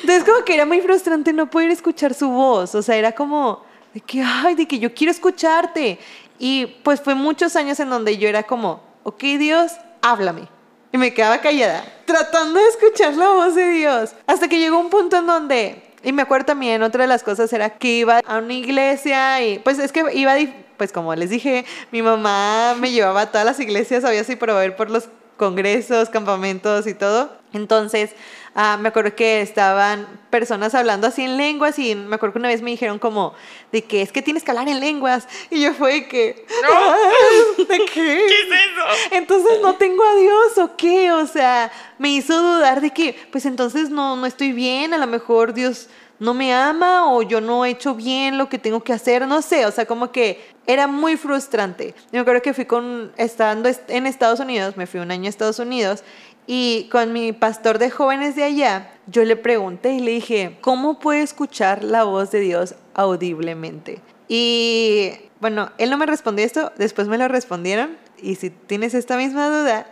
Entonces, como que era muy frustrante no poder escuchar su voz. O sea, era como, de que, ay, de que yo quiero escucharte. Y pues fue muchos años en donde yo era como, ok, Dios, háblame. Y me quedaba callada, tratando de escuchar la voz de Dios. Hasta que llegó un punto en donde y me acuerdo también, otra de las cosas era que iba a una iglesia y pues es que iba, pues como les dije, mi mamá me llevaba a todas las iglesias, había así por ver por los congresos, campamentos y todo. Entonces, Ah, me acuerdo que estaban personas hablando así en lenguas y me acuerdo que una vez me dijeron como de que es que tienes que hablar en lenguas y yo fue de que no. [LAUGHS] ¿de qué? ¿Qué es eso? Entonces no tengo a Dios o qué, o sea, me hizo dudar de que pues entonces no no estoy bien, a lo mejor Dios no me ama o yo no he hecho bien lo que tengo que hacer, no sé, o sea, como que era muy frustrante. Yo creo que fui con, estando en Estados Unidos, me fui un año a Estados Unidos y con mi pastor de jóvenes de allá, yo le pregunté y le dije, ¿cómo puede escuchar la voz de Dios audiblemente? Y bueno, él no me respondió esto, después me lo respondieron. Y si tienes esta misma duda,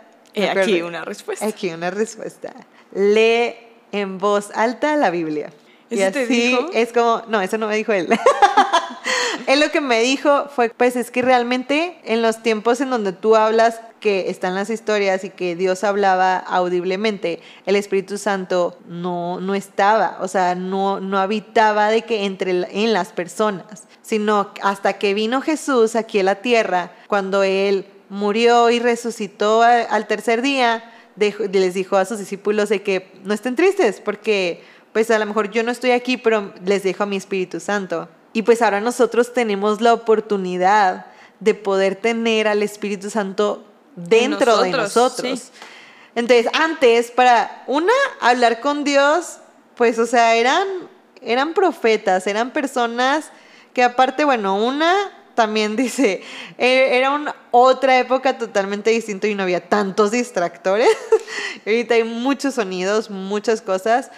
aquí una respuesta. Aquí una respuesta. Lee en voz alta la Biblia. y así te dijo? es como, no, eso no me dijo él. [LAUGHS] [LAUGHS] él lo que me dijo fue, pues es que realmente en los tiempos en donde tú hablas que están las historias y que Dios hablaba audiblemente, el Espíritu Santo no, no estaba, o sea, no, no habitaba de que entre en las personas, sino hasta que vino Jesús aquí a la tierra, cuando Él murió y resucitó al tercer día, les dijo a sus discípulos de que no estén tristes, porque pues a lo mejor yo no estoy aquí, pero les dejo a mi Espíritu Santo. Y pues ahora nosotros tenemos la oportunidad de poder tener al Espíritu Santo dentro de nosotros. Entonces, antes, para una, hablar con Dios, pues, o sea, eran, eran profetas, eran personas que aparte, bueno, una también [LAUGHS] dice, e, era una otra época totalmente distinta y no había tantos distractores. [LAUGHS] Ahorita hay muchos sonidos, muchas cosas,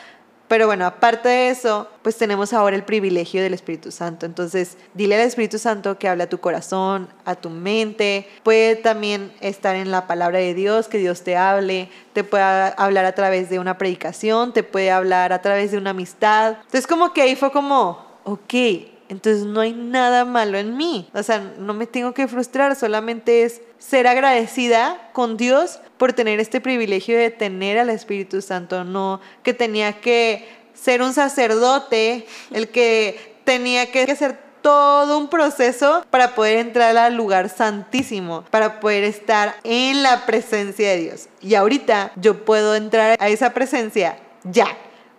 pero bueno, aparte de eso, pues tenemos ahora el privilegio del Espíritu Santo. Entonces, dile al Espíritu Santo que hable a tu corazón, a tu mente. Puede también estar en la palabra de Dios, que Dios te hable. Te puede hablar a través de una predicación, te puede hablar a través de una amistad. Entonces, como que ahí fue como, ok, entonces no hay nada malo en mí. O sea, no me tengo que frustrar, solamente es ser agradecida con Dios por tener este privilegio de tener al Espíritu Santo, no que tenía que ser un sacerdote, el que tenía que hacer todo un proceso para poder entrar al lugar santísimo, para poder estar en la presencia de Dios. Y ahorita yo puedo entrar a esa presencia ya.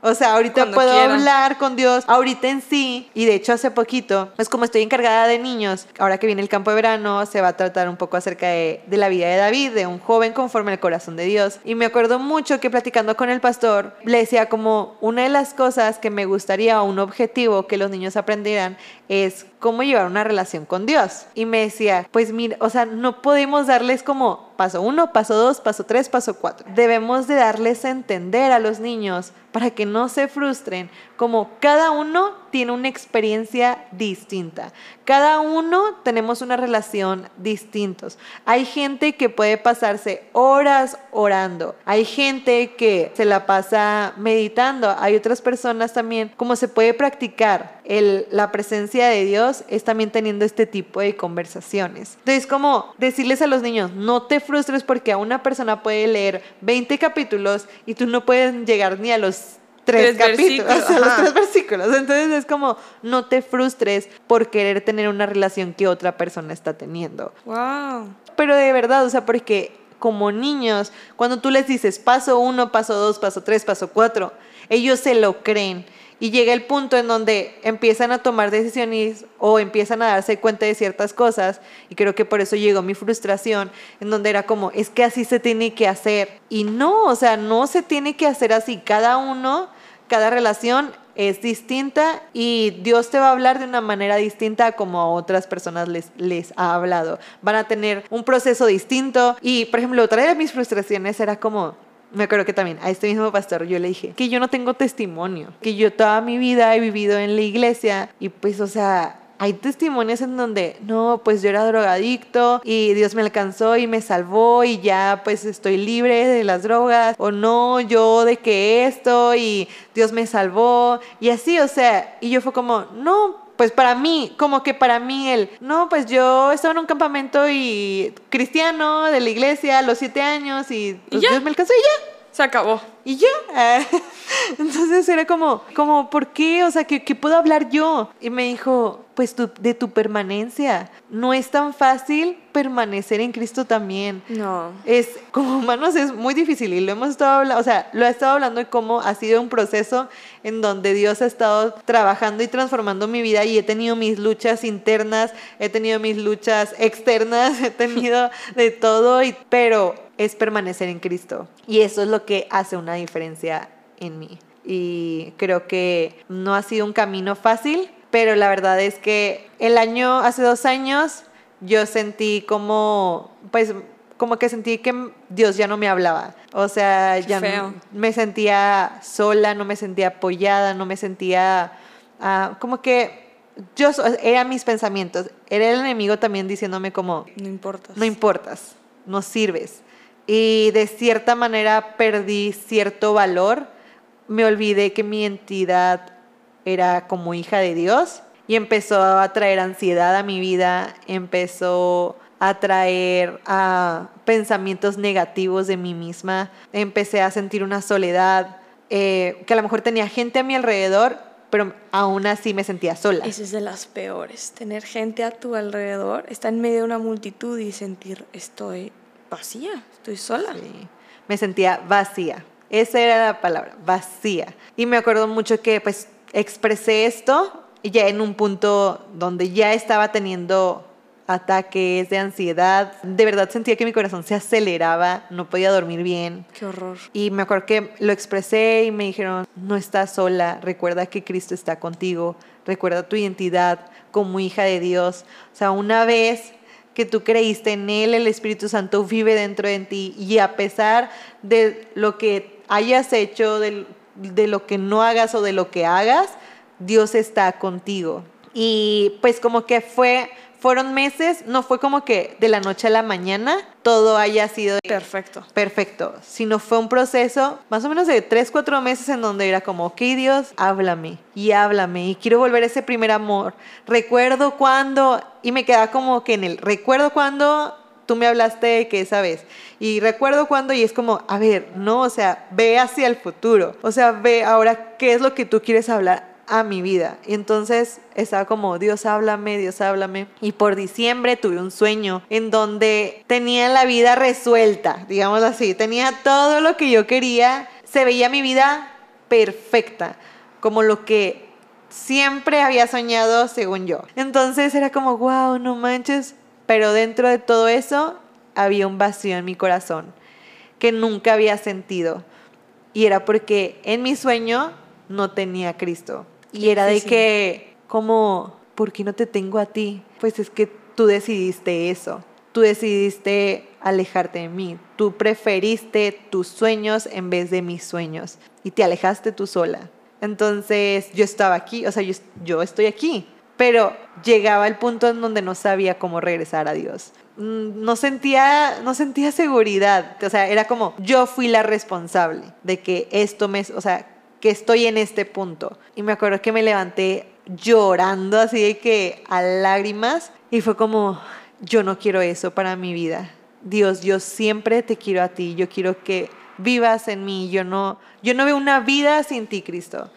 O sea, ahorita puedo hablar con Dios, ahorita en sí. Y de hecho, hace poquito, pues como estoy encargada de niños, ahora que viene el campo de verano, se va a tratar un poco acerca de, de, la vida de David, de un joven conforme al corazón de Dios. Y me acuerdo mucho que platicando con el pastor, le decía como una de las cosas que me gustaría, o un objetivo que los niños aprendieran, es cómo llevar una relación con Dios. Y me decía, pues mira, o sea, no podemos darles como paso uno, paso dos, paso tres, paso cuatro. Debemos de darles a entender a los niños para que no se frustren, como cada uno tiene una experiencia distinta. Cada uno tenemos una relación distintos. Hay gente que puede pasarse horas orando. Hay gente que se la pasa meditando. Hay otras personas también, como se puede practicar la presencia de Dios, es también teniendo este tipo de conversaciones. Entonces, como decirles a los niños, no te frustres porque a una persona puede leer 20 capítulos y tú no puedes llegar ni a los tres, capítulos, o sea, [LAUGHS] los tres versículos. Entonces es como, no te frustres por querer tener una relación que otra persona está teniendo. Wow. Pero de verdad, o sea, porque como niños, cuando tú les dices paso uno, paso dos, paso tres, paso cuatro, ellos se lo creen. Y llega el punto en donde empiezan a tomar decisiones o empiezan a darse cuenta de ciertas cosas. Y creo que por eso llegó mi frustración, en donde era como, es que así se tiene que hacer. Y no, o sea, no se tiene que hacer así. Cada uno, cada relación es distinta y Dios te va a hablar de una manera distinta como a otras personas les, les ha hablado. Van a tener un proceso distinto. Y, por ejemplo, otra de mis frustraciones era como, me acuerdo que también a este mismo pastor yo le dije que yo no tengo testimonio, que yo toda mi vida he vivido en la iglesia y pues, o sea, hay testimonios en donde, no, pues yo era drogadicto y Dios me alcanzó y me salvó y ya pues estoy libre de las drogas, o no, yo de que esto y Dios me salvó y así, o sea, y yo fue como, no, pues para mí, como que para mí él, no, pues yo estaba en un campamento y cristiano de la iglesia a los siete años y, pues Dios me alcanzó y ya. Se acabó. Y ya. [LAUGHS] Entonces era como, como, ¿por qué? O sea, ¿qué, ¿qué, puedo hablar yo? Y me dijo, pues tu, de tu permanencia. No es tan fácil permanecer en Cristo también. No. Es, como humanos es muy difícil y lo hemos estado hablando, o sea, lo he estado hablando de cómo ha sido un proceso en donde Dios ha estado trabajando y transformando mi vida y he tenido mis luchas internas, he tenido mis luchas externas, [LAUGHS] he tenido de todo, y, pero es permanecer en Cristo. Y eso es lo que hace una diferencia en mí. Y creo que no ha sido un camino fácil, pero la verdad es que el año, hace dos años, yo sentí como, pues, como que sentí que Dios ya no me hablaba. O sea, ya no, me sentía sola, no me sentía apoyada, no me sentía uh, como que yo eran mis pensamientos. Era el enemigo también diciéndome como no importas. No importas, no sirves. Y de cierta manera perdí cierto valor. Me olvidé que mi entidad era como hija de Dios y empezó a traer ansiedad a mi vida, empezó a traer a pensamientos negativos de mí misma, empecé a sentir una soledad, eh, que a lo mejor tenía gente a mi alrededor, pero aún así me sentía sola. Esa es de las peores, tener gente a tu alrededor, estar en medio de una multitud y sentir estoy vacía, estoy sola. Me sentía vacía. Esa era la palabra, vacía. Y me acuerdo mucho que pues expresé esto ya en un punto donde ya estaba teniendo ataques de ansiedad. De verdad sentía que mi corazón se aceleraba, no podía dormir bien. Qué horror. Y me acuerdo que lo expresé y me dijeron, no estás sola, recuerda que Cristo está contigo, recuerda tu identidad como hija de Dios. O sea, una vez que tú creíste en Él, el Espíritu Santo vive dentro de ti y a pesar de lo que hayas hecho, de, de lo que no hagas o de lo que hagas, Dios está contigo. Y pues como que fue fueron meses, no fue como que de la noche a la mañana todo haya sido Perfecto. perfecto, sino fue un proceso más o menos de 3, 4 meses en donde era como, ok Dios, háblame y háblame y quiero volver a ese primer amor. Recuerdo cuando, y me queda como que en el, recuerdo cuando tú me hablaste que esa vez. Y recuerdo cuando, y es como, a ver, no, o sea, ve hacia el futuro. O sea, ve ahora qué es lo que tú quieres hablar a mi vida. Y entonces estaba como, Dios háblame, Dios háblame. Y por diciembre tuve un sueño en donde tenía la vida resuelta, digamos así. Tenía todo lo que yo quería. Se veía mi vida perfecta, como lo que siempre había soñado según yo. Entonces era como, wow, no manches. Pero dentro de todo eso había un vacío en mi corazón que nunca había sentido. Y era porque en mi sueño no tenía Cristo. Y era de que, como, ¿por qué no te tengo a ti? Pues es que tú decidiste eso. Tú decidiste alejarte de mí. Tú preferiste tus sueños en vez de mis sueños. Y te alejaste tú sola. Entonces yo estaba aquí, o sea, yo, yo estoy aquí. Pero llegaba el punto en donde no sabía cómo regresar a Dios. Mm, No sentía, no sentía seguridad. O sea, era como, yo fui la responsable de que esto me, o sea, que estoy en este punto. Y me acuerdo que me levanté llorando así de que a lágrimas y fue como, yo no quiero eso para mi vida. Dios, yo siempre te quiero a ti, yo quiero que vivas en mí, yo no, yo no veo una vida sin ti, Cristo.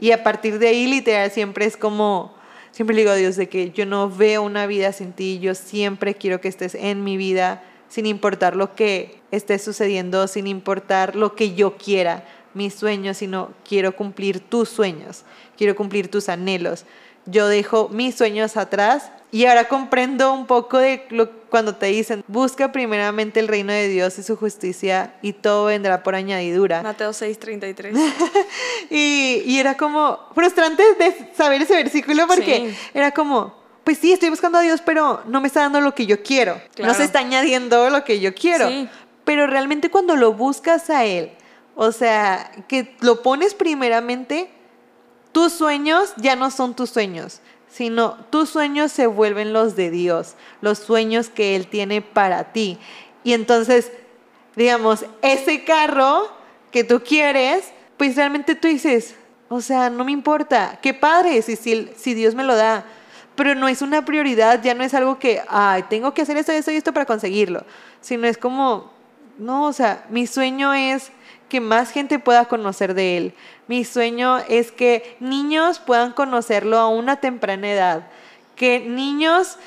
Y a partir de ahí, literal, siempre es como, siempre digo a Dios de que yo no veo una vida sin ti, yo siempre quiero que estés en mi vida, sin importar lo que esté sucediendo, sin importar lo que yo quiera, mis sueños, sino quiero cumplir tus sueños, quiero cumplir tus anhelos. Yo dejo mis sueños atrás y ahora comprendo un poco de lo, cuando te dicen, busca primeramente el reino de Dios y su justicia y todo vendrá por añadidura. Mateo 6:33. [LAUGHS] Y, y era como frustrante de saber ese versículo porque Sí. era como, pues sí, estoy buscando a Dios, pero no me está dando lo que yo quiero. No Claro. se está añadiendo lo que yo quiero. Sí. Pero realmente cuando lo buscas a Él, o sea, que lo pones primeramente, tus sueños ya no son tus sueños, sino tus sueños se vuelven los de Dios, los sueños que Él tiene para ti. Y entonces, digamos, ese carro que tú quieres, pues realmente tú dices, o sea, no me importa, qué padre si, si, Dios me lo da, pero no es una prioridad, ya no es algo que, ay, tengo que hacer esto, esto y esto para conseguirlo, sino es como, no, o sea, mi sueño es que más gente pueda conocer de Él. Mi sueño es que niños puedan conocerlo a una temprana edad, que niños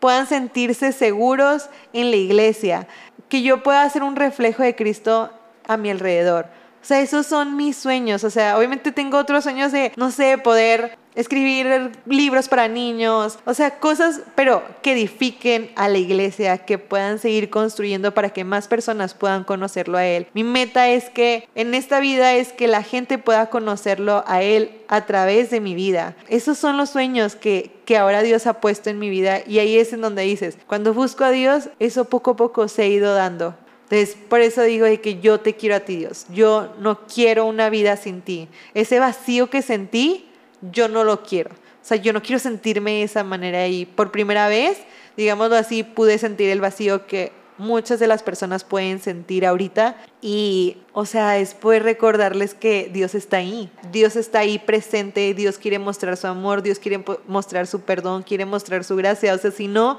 puedan sentirse seguros en la iglesia, que yo pueda ser un reflejo de Cristo a mi alrededor. O sea, esos son mis sueños. O sea, obviamente tengo otros sueños de, no sé, poder escribir libros para niños. O sea, cosas, pero que edifiquen a la iglesia, que puedan seguir construyendo para que más personas puedan conocerlo a Él. Mi meta es que en esta vida es que la gente pueda conocerlo a Él a través de mi vida. Esos son los sueños que, que ahora Dios ha puesto en mi vida y ahí es en donde dices, cuando busco a Dios, eso poco a poco se ha ido dando. Entonces, por eso digo de que yo te quiero a ti, Dios. Yo no quiero una vida sin ti. Ese vacío que sentí, yo no lo quiero. O sea, yo no quiero sentirme de esa manera. Y por primera vez, digámoslo así, pude sentir el vacío que muchas de las personas pueden sentir ahorita. Y, o sea, es poder recordarles que Dios está ahí, Dios está ahí presente, Dios quiere mostrar su amor, Dios quiere mostrar su perdón, quiere mostrar su gracia, o sea, si no,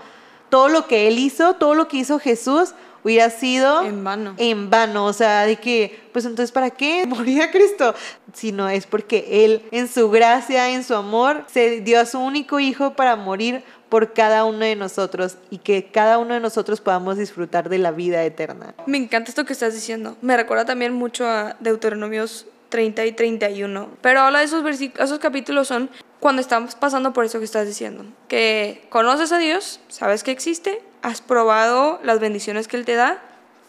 todo lo que Él hizo, todo lo que hizo Jesús hubiera sido En vano. en vano, o sea, de que, pues entonces, ¿para qué [LAUGHS] moría Cristo? Si no es porque Él, en su gracia, en su amor, se dio a su único hijo para morir por cada uno de nosotros y que cada uno de nosotros podamos disfrutar de la vida eterna. Me encanta esto que estás diciendo. Me recuerda también mucho a Deuteronomios 30 y 31. Pero habla de esos, esos capítulos son cuando estamos pasando por eso que estás diciendo. Que conoces a Dios, sabes que existe, has probado las bendiciones que Él te da,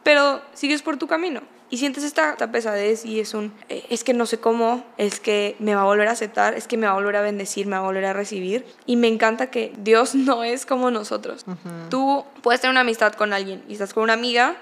pero sigues por tu camino. Y sientes esta, esta pesadez y es un, eh, es que no sé cómo, es que me va a volver a aceptar, es que me va a volver a bendecir, me va a volver a recibir. Y me encanta que Dios [LAUGHS] no es como nosotros. Tú puedes tener una amistad con alguien y estás con una amiga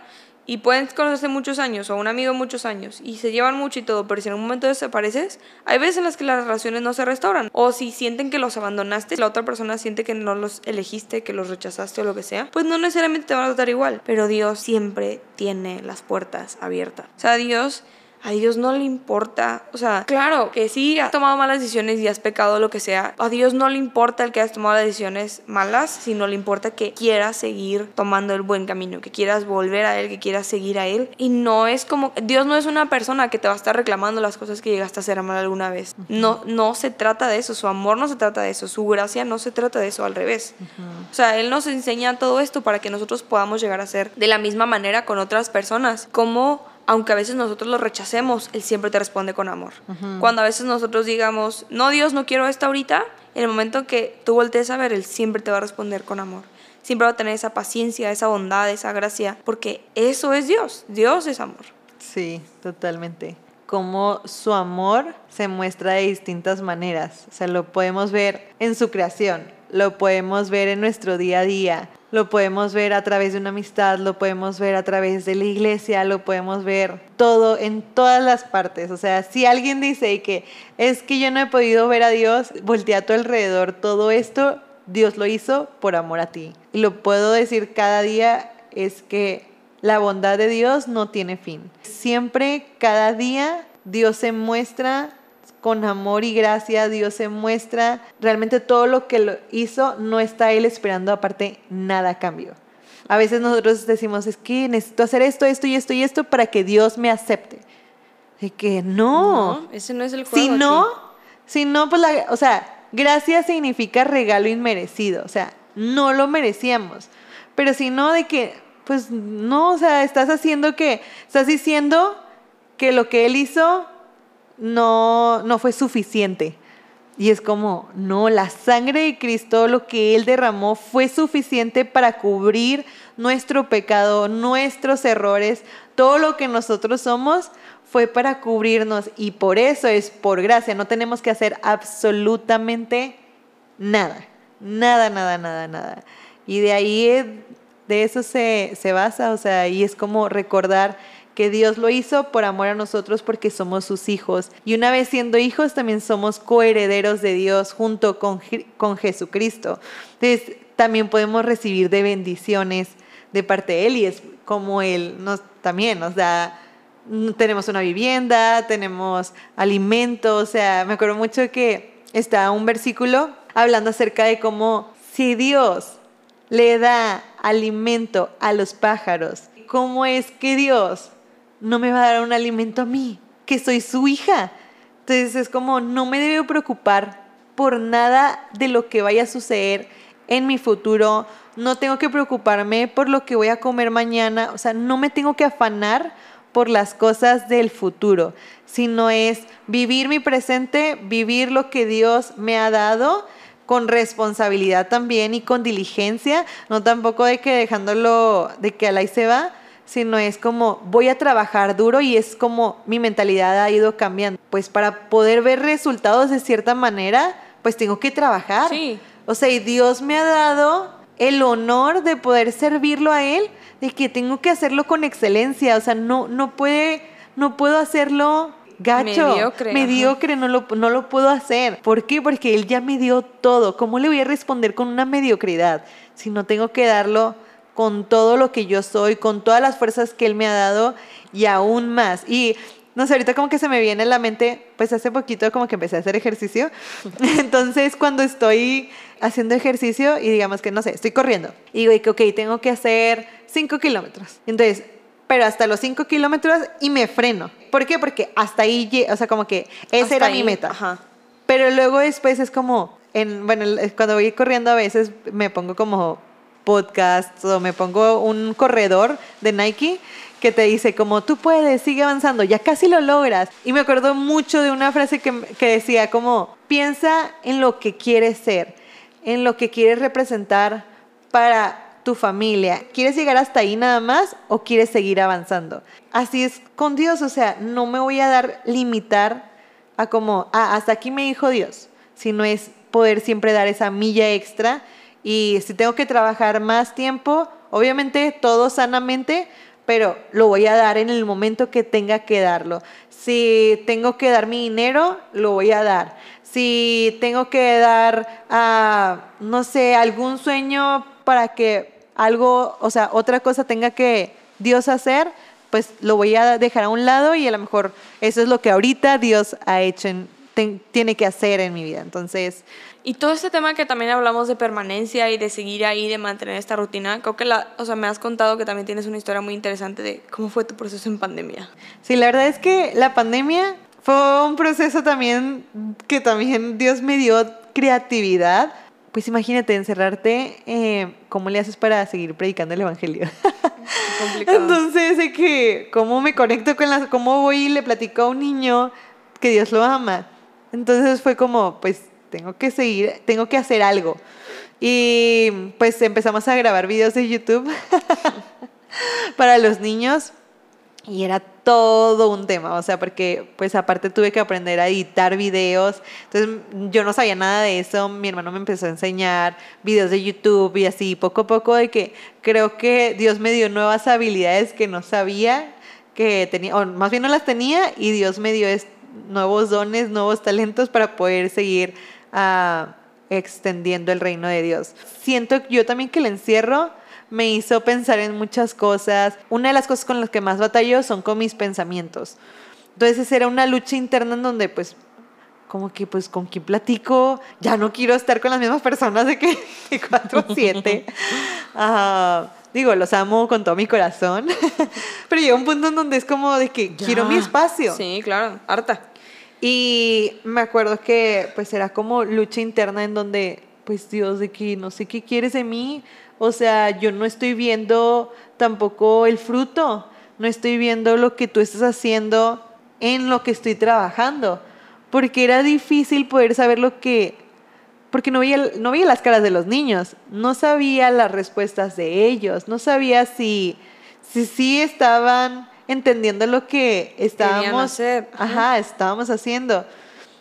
y pueden conocerse muchos años o un amigo muchos años y se llevan mucho y todo, pero si en un momento desapareces, hay veces en las que las relaciones no se restauran. O si sienten que los abandonaste, la otra persona siente que no los elegiste, que los rechazaste o lo que sea, pues no necesariamente te van a tratar igual. Pero Dios siempre tiene las puertas abiertas. O sea, Dios a Dios no le importa. O sea, claro que sí has tomado malas decisiones y has pecado lo que sea. A Dios no le importa el que has tomado las decisiones malas, sino le importa que quieras seguir tomando el buen camino, que quieras volver a Él, que quieras seguir a Él. Y no es como, Dios no es una persona que te va a estar reclamando las cosas que llegaste a hacer mal alguna vez. No, no se trata de eso, su amor no se trata de eso, su gracia no se trata de eso, al revés. O sea, Él nos enseña todo esto para que nosotros podamos llegar a ser de la misma manera con otras personas. Como aunque a veces nosotros lo rechacemos, Él siempre te responde con amor. Cuando a veces nosotros digamos, no, Dios, no quiero esto ahorita, en el momento que tú voltees a ver, Él siempre te va a responder con amor. Siempre va a tener esa paciencia, esa bondad, esa gracia, porque eso es Dios. Dios es amor. Sí, totalmente. Como su amor se muestra de distintas maneras. O sea, lo podemos ver en su creación, lo podemos ver en nuestro día a día, lo podemos ver a través de una amistad, lo podemos ver a través de la iglesia, lo podemos ver todo en todas las partes. O sea, si alguien dice que es que yo no he podido ver a Dios, voltea a tu alrededor, todo esto Dios lo hizo por amor a ti. Y lo puedo decir cada día es que la bondad de Dios no tiene fin. Siempre, cada día, Dios se muestra con amor y gracia, Dios se muestra, realmente todo lo que lo hizo no está Él esperando aparte nada a cambio. A veces nosotros decimos, es que necesito hacer esto, esto y esto y esto para que Dios me acepte. De que no. No, ese no es el juego. Si no, aquí. si no, pues la, o sea, gracia significa regalo inmerecido, o sea, no lo merecíamos. Pero si no, de que, pues no, o sea, estás haciendo que, estás diciendo que lo que Él hizo no, no fue suficiente. Y es como, no, la sangre de Cristo, lo que Él derramó, fue suficiente para cubrir nuestro pecado, nuestros errores, todo lo que nosotros somos fue para cubrirnos y por eso es por gracia, no tenemos que hacer absolutamente nada, nada, nada, nada, nada. Y de ahí, de eso se, se basa, o sea, y es como recordar que Dios lo hizo por amor a nosotros porque somos sus hijos. Y una vez siendo hijos, también somos coherederos de Dios junto con, con Jesucristo. Entonces, también podemos recibir de bendiciones de parte de Él y es como Él nos también nos da tenemos una vivienda, tenemos alimentos, o sea, me acuerdo mucho que está un versículo hablando acerca de cómo si Dios le da alimento a los pájaros, ¿cómo es que Dios no me va a dar un alimento a mí, que soy su hija? Entonces es como, no me debo preocupar por nada de lo que vaya a suceder en mi futuro, no tengo que preocuparme por lo que voy a comer mañana, o sea, no me tengo que afanar por las cosas del futuro, sino es vivir mi presente, vivir lo que Dios me ha dado con responsabilidad también y con diligencia, no tampoco de que dejándolo, de que ahí se va, sino es como voy a trabajar duro y es como mi mentalidad ha ido cambiando. Pues para poder ver resultados de cierta manera, pues tengo que trabajar. Sí. O sea, y Dios me ha dado el honor de poder servirlo a Él, de que tengo que hacerlo con excelencia. O sea, no, no, puede, no puedo hacerlo gacho, Mediocre, mediocre no, lo, no lo puedo hacer. ¿Por qué? Porque Él ya me dio todo. ¿Cómo le voy a responder con una mediocridad si no tengo que darlo con todo lo que yo soy, con todas las fuerzas que Él me ha dado y aún más? Y no sé, ahorita como que se me viene en la mente, pues hace poquito como que empecé a hacer ejercicio. [LAUGHS] Entonces, cuando estoy haciendo ejercicio y digamos que, no sé, estoy corriendo y digo que, ok, tengo que hacer 5 kilómetros. Entonces, pero hasta los 5 kilómetros y me freno. ¿Por qué? Porque hasta ahí, o sea, como que esa Hasta era ahí, mi meta. ajá. Pero luego después es como, en, bueno, cuando voy corriendo a veces me pongo como podcasts o me pongo un corredor de Nike que te dice como tú puedes, sigue avanzando, ya casi lo logras. Y me acuerdo mucho de una frase que, que decía como piensa en lo que quieres ser, en lo que quieres representar para tu familia. ¿Quieres llegar hasta ahí nada más o quieres seguir avanzando? Así es con Dios, o sea, no me voy a dar limitar a como, ah, hasta aquí me dijo Dios, sino es poder siempre dar esa milla extra y si tengo que trabajar más tiempo, obviamente todo sanamente, pero lo voy a dar en el momento que tenga que darlo. Si tengo que dar mi dinero, lo voy a dar. Si tengo que dar, a, no sé, algún sueño para que algo, o sea, otra cosa tenga que Dios hacer, pues lo voy a dejar a un lado y a lo mejor eso es lo que ahorita Dios ha hecho, en, tiene que hacer en mi vida. Entonces, y todo este tema que también hablamos de permanencia y de seguir ahí, de mantener esta rutina, creo que la, o sea, me has contado que también tienes una historia muy interesante de cómo fue tu proceso en pandemia. Sí, la verdad es que la pandemia fue un proceso también que también Dios me dio creatividad. Pues imagínate encerrarte, eh, ¿cómo le haces para seguir predicando el Evangelio? [LAUGHS] Entonces, de que, ¿cómo me conecto con las, cómo voy y le platico a un niño que Dios lo ama? Entonces fue como, pues tengo que seguir, tengo que hacer algo. Y pues empezamos a grabar videos de YouTube [LAUGHS] para los niños y era todo un tema, o sea, porque pues aparte tuve que aprender a editar videos, entonces yo no sabía nada de eso, mi hermano me empezó a enseñar videos de YouTube y así, poco a poco de que creo que Dios me dio nuevas habilidades que no sabía que tenía, o más bien no las tenía y Dios me dio nuevos dones, nuevos talentos para poder seguir extendiendo el reino de Dios. Siento yo también que el encierro me hizo pensar en muchas cosas. Una de las cosas con las que más batallo son con mis pensamientos. Entonces era una lucha interna en donde pues como que pues con quién platico, ya no quiero estar con las mismas personas de que 4 o 7. digo, los amo con todo mi corazón, [LAUGHS] pero llega un punto en donde es como de que quiero mi espacio. Sí, claro, harta. Y me acuerdo que pues era como lucha interna en donde, pues Dios, de que no sé qué quieres de mí. O sea, yo no estoy viendo tampoco el fruto, no estoy viendo lo que tú estás haciendo en lo que estoy trabajando. Porque era difícil poder saber lo que... Porque no veía, no veía las caras de los niños, no sabía las respuestas de ellos, no sabía si, si sí estaban entendiendo lo que estábamos, ajá, estábamos haciendo.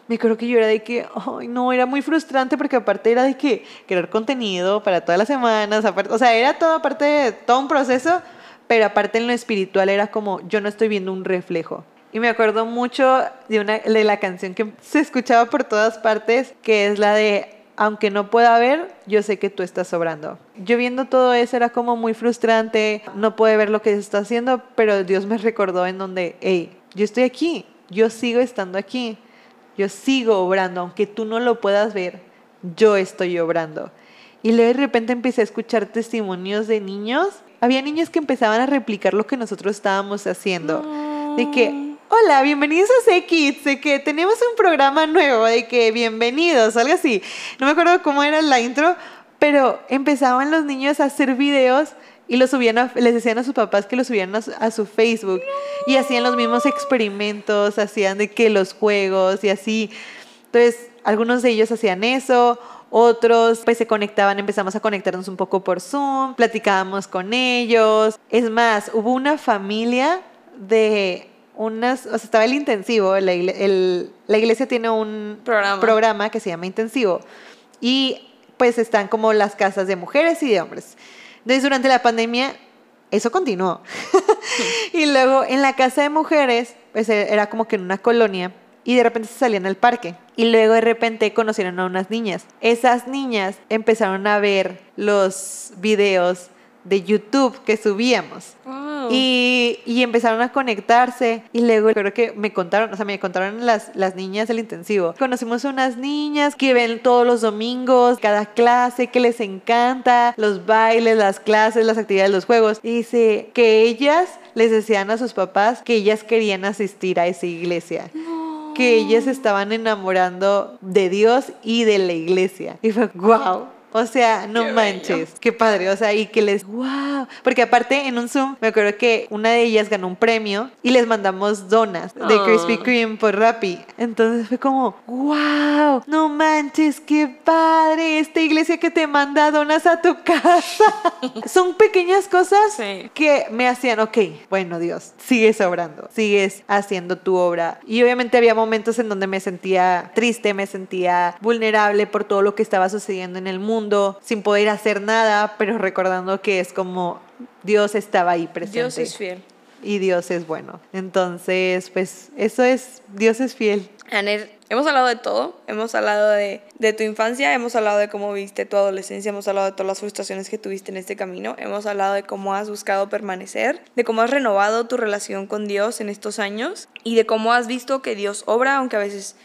Me acuerdo que yo era de que, ay, no, era muy frustrante porque aparte era de que crear contenido para todas las semanas, aparte, o sea, era todo aparte de todo un proceso, pero aparte en lo espiritual era como, yo no estoy viendo un reflejo. Y me acuerdo mucho de, una, de la canción que se escuchaba por todas partes, que es la de aunque no pueda ver, yo sé que tú estás sobrando. Yo viendo todo eso era como muy frustrante, no puede ver lo que está haciendo, pero Dios me recordó en donde, hey, yo estoy aquí, yo sigo estando aquí, yo sigo obrando, aunque tú no lo puedas ver, yo estoy obrando. Y luego de repente empecé a escuchar testimonios de niños. Había niños que empezaban a replicar lo que nosotros estábamos haciendo. De que, Hola, bienvenidos a C-Kids, de que tenemos un programa nuevo, de que bienvenidos, algo así. No me acuerdo cómo era la intro, pero empezaban los niños a hacer videos y los subían les decían a sus papás que los subían a su, Facebook y hacían los mismos experimentos, hacían de que los juegos y así. Entonces, algunos de ellos hacían eso, otros pues se conectaban, empezamos a conectarnos un poco por Zoom, platicábamos con ellos. Es más, hubo una familia de unas, o sea, estaba el intensivo, la, iglesia tiene un programa. que se llama intensivo y pues están como las casas de mujeres y de hombres. Entonces durante la pandemia eso continuó. [LAUGHS] y luego en la casa de mujeres, pues e, era como que en una colonia y de repente se salían al parque. Y luego de repente conocieron a unas niñas. Esas niñas empezaron a ver los videos de YouTube que subíamos. Y, y, empezaron a conectarse. Y luego creo que me contaron, o sea, me contaron las, las niñas del intensivo. Conocimos unas niñas que ven todos los domingos, cada clase, que les encanta, los bailes, las clases, las actividades, los juegos. Y dice que ellas les decían a sus papás que ellas querían asistir a esa iglesia. Que ellas estaban enamorando de Dios y de la iglesia. Y fue, wow, o sea, no manches, qué padre. O sea, y que les, wow. Porque aparte en un Zoom, me acuerdo que una de ellas ganó un premio y les mandamos donas de ah. Krispy Kreme por Rappi. Entonces fue como, wow, no manches, qué padre. Esta iglesia iglesia que te manda donas a tu casa. [LAUGHS] Son pequeñas cosas Sí. que me hacían, ok, bueno Dios, sigues obrando, sigues haciendo tu obra. Y obviamente había momentos en donde me sentía triste, me sentía vulnerable por todo lo que estaba sucediendo en el mundo, sin poder hacer nada, pero recordando que es como Dios estaba ahí presente. Dios es fiel. Y Dios es bueno. Entonces, pues eso es, Dios es fiel. Anet, hemos hablado de todo. Hemos hablado de, de tu infancia, hemos hablado de cómo viste tu adolescencia, hemos hablado de todas las frustraciones que tuviste en este camino, hemos hablado de cómo has buscado permanecer, de cómo has renovado tu relación con Dios en estos años y de cómo has visto que Dios obra, aunque a veces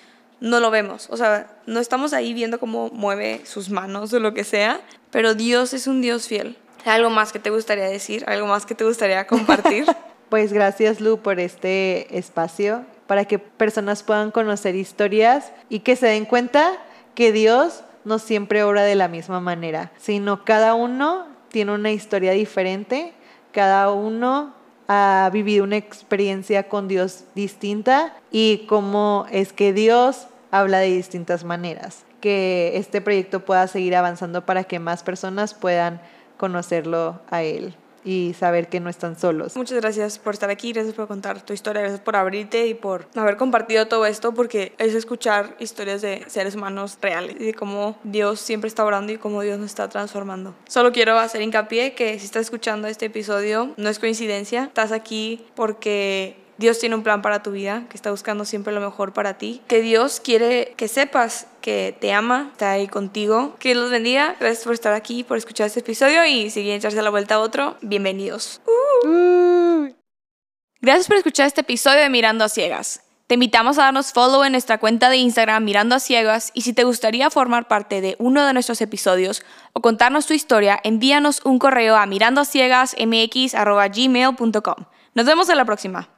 no lo vemos. O sea, no estamos ahí viendo cómo mueve sus manos o lo que sea, pero Dios es un Dios fiel. ¿Algo más que te gustaría decir? ¿Algo más que te gustaría compartir? [LAUGHS] Pues gracias Lu por este espacio para que personas puedan conocer historias y que se den cuenta que Dios no siempre obra de la misma manera, sino cada uno tiene una historia diferente, cada uno ha vivido una experiencia con Dios distinta y cómo es que Dios habla de distintas maneras. Que este proyecto pueda seguir avanzando para que más personas puedan conocerlo a Él y saber que no están solos. Muchas gracias por estar aquí, gracias por contar tu historia, gracias por abrirte y por haber compartido todo esto, porque es escuchar historias de seres humanos reales y de cómo Dios siempre está orando y cómo Dios nos está transformando. Solo quiero hacer hincapié que si estás escuchando este episodio, no es coincidencia, estás aquí porque Dios tiene un plan para tu vida, que está buscando siempre lo mejor para ti, que Dios quiere que sepas que te ama, está ahí contigo. Que los bendiga. Gracias por estar aquí, por escuchar este episodio y si quieren echarse la vuelta a otro, bienvenidos. Gracias por escuchar este episodio de Mirando a Ciegas. Te invitamos a darnos follow en nuestra cuenta de Instagram Mirando a Ciegas y si te gustaría formar parte de uno de nuestros episodios o contarnos tu historia, envíanos un correo a mirandoaciegasmx.gmail.com. Nos vemos en la próxima.